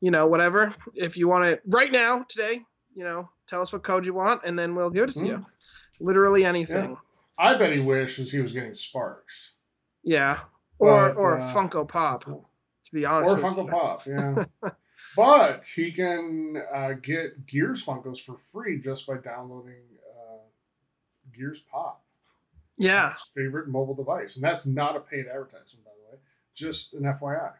you know, whatever. If you want it right now, today, you know, tell us what code you want, and then we'll give it to you. Literally anything. I bet he wishes he was getting Sparks. Yeah. Or But, or uh, Funko Pop. Or To be honest. with Funko you. Pop, yeah. but he can uh, get Gears Funkos for free just by downloading uh, Gears Pop. Yeah. His favorite mobile device. And that's not a paid advertisement, by the way. Just an FYI.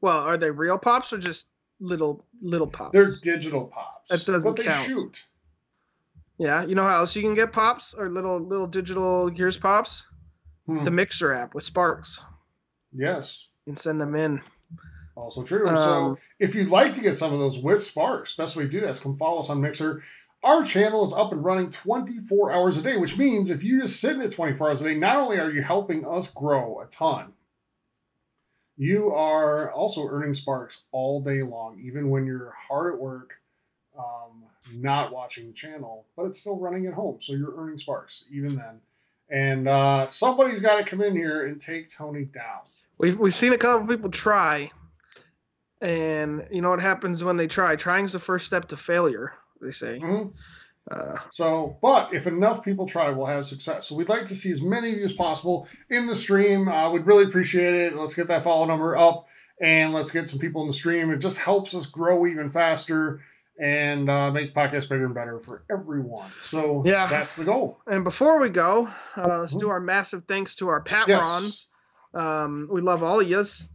Well, are they real pops or just little little pops? They're digital pops. That doesn't but they count. shoot. Yeah, you know how else you can get pops or little little digital Gears pops? Hmm. The Mixer app with Sparks. Yes. You can send them in. Also true. Um, so if you'd like to get some of those with Sparks, best way to do that is come follow us on Mixer. Our channel is up and running 24 hours a day, which means if you just sit in at 24 hours a day, not only are you helping us grow a ton, you are also earning sparks all day long, even when you're hard at work, um, not watching the channel, but it's still running at home. So you're earning sparks even then. And uh, somebody's got to come in here and take Tony down. We've we've seen a couple people try, and you know what happens when they try. Trying's the first step to failure. They say. Mhm. Uh, So, but if enough people try, we'll have success. So we'd like to see as many of you as possible in the stream. Uh, we'd really appreciate it. Let's get that follow number up and let's get some people in the stream. It just helps us grow even faster and uh, make the podcast bigger and better for everyone. So Yeah. that's the goal. and before we go, uh, let's do our massive thanks to our patrons. Yes. Um, we love all of yous,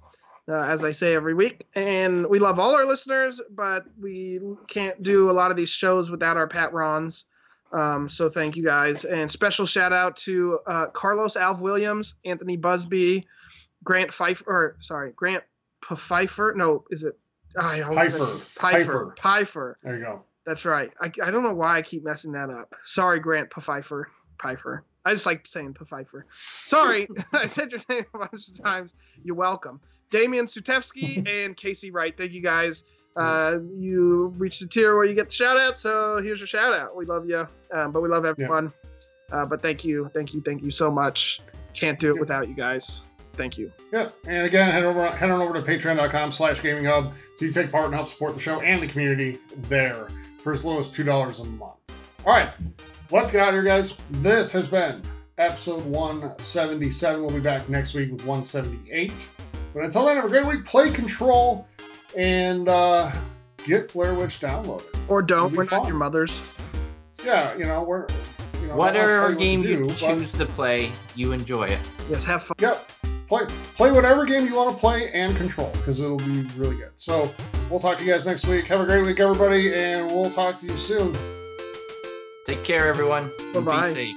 uh, as I say every week, and we love all our listeners. But we can't do a lot of these shows without our patrons. Um, so thank you guys, and special shout out to uh, Carlos Alv Williams, Anthony Busby, Grant Pfeiffer, or sorry, Grant Pfeiffer. No, is it? I Pfeiffer. Pfeiffer. Pfeiffer. There you go. That's right. I, I don't know why I keep messing that up. Sorry, Grant Pfeiffer. Pfeiffer. I just like saying Pfeiffer. Sorry, I said your name a bunch of times. You're welcome. Damian Sutevsky and Casey Wright. Thank you guys. Uh, you reached the tier where you get the shout out. So here's your shout out. We love you, um, but we love everyone. Uh, but thank you, thank you, thank you so much. Can't do it without you guys. Thank you. Yep. And again, head over head on over to patreon.com slash gaming hub so you take part and help support the show and the community there for as low as two dollars a month. All right. Let's get out of here, guys. This has been episode 177. We'll be back next week with 178. But until then, have a great week. Play control and uh, get Blair Witch downloaded. Or don't. We're not your mothers. Yeah, you know, we're you know, not us telling Whatever game you do, but- choose to play, you enjoy it. Yes, have fun. Yep. Play play whatever game you want to play and control because it'll be really good. So we'll talk to you guys next week. Have a great week, everybody, and we'll talk to you soon. Take care, everyone. Bye-bye. Be safe.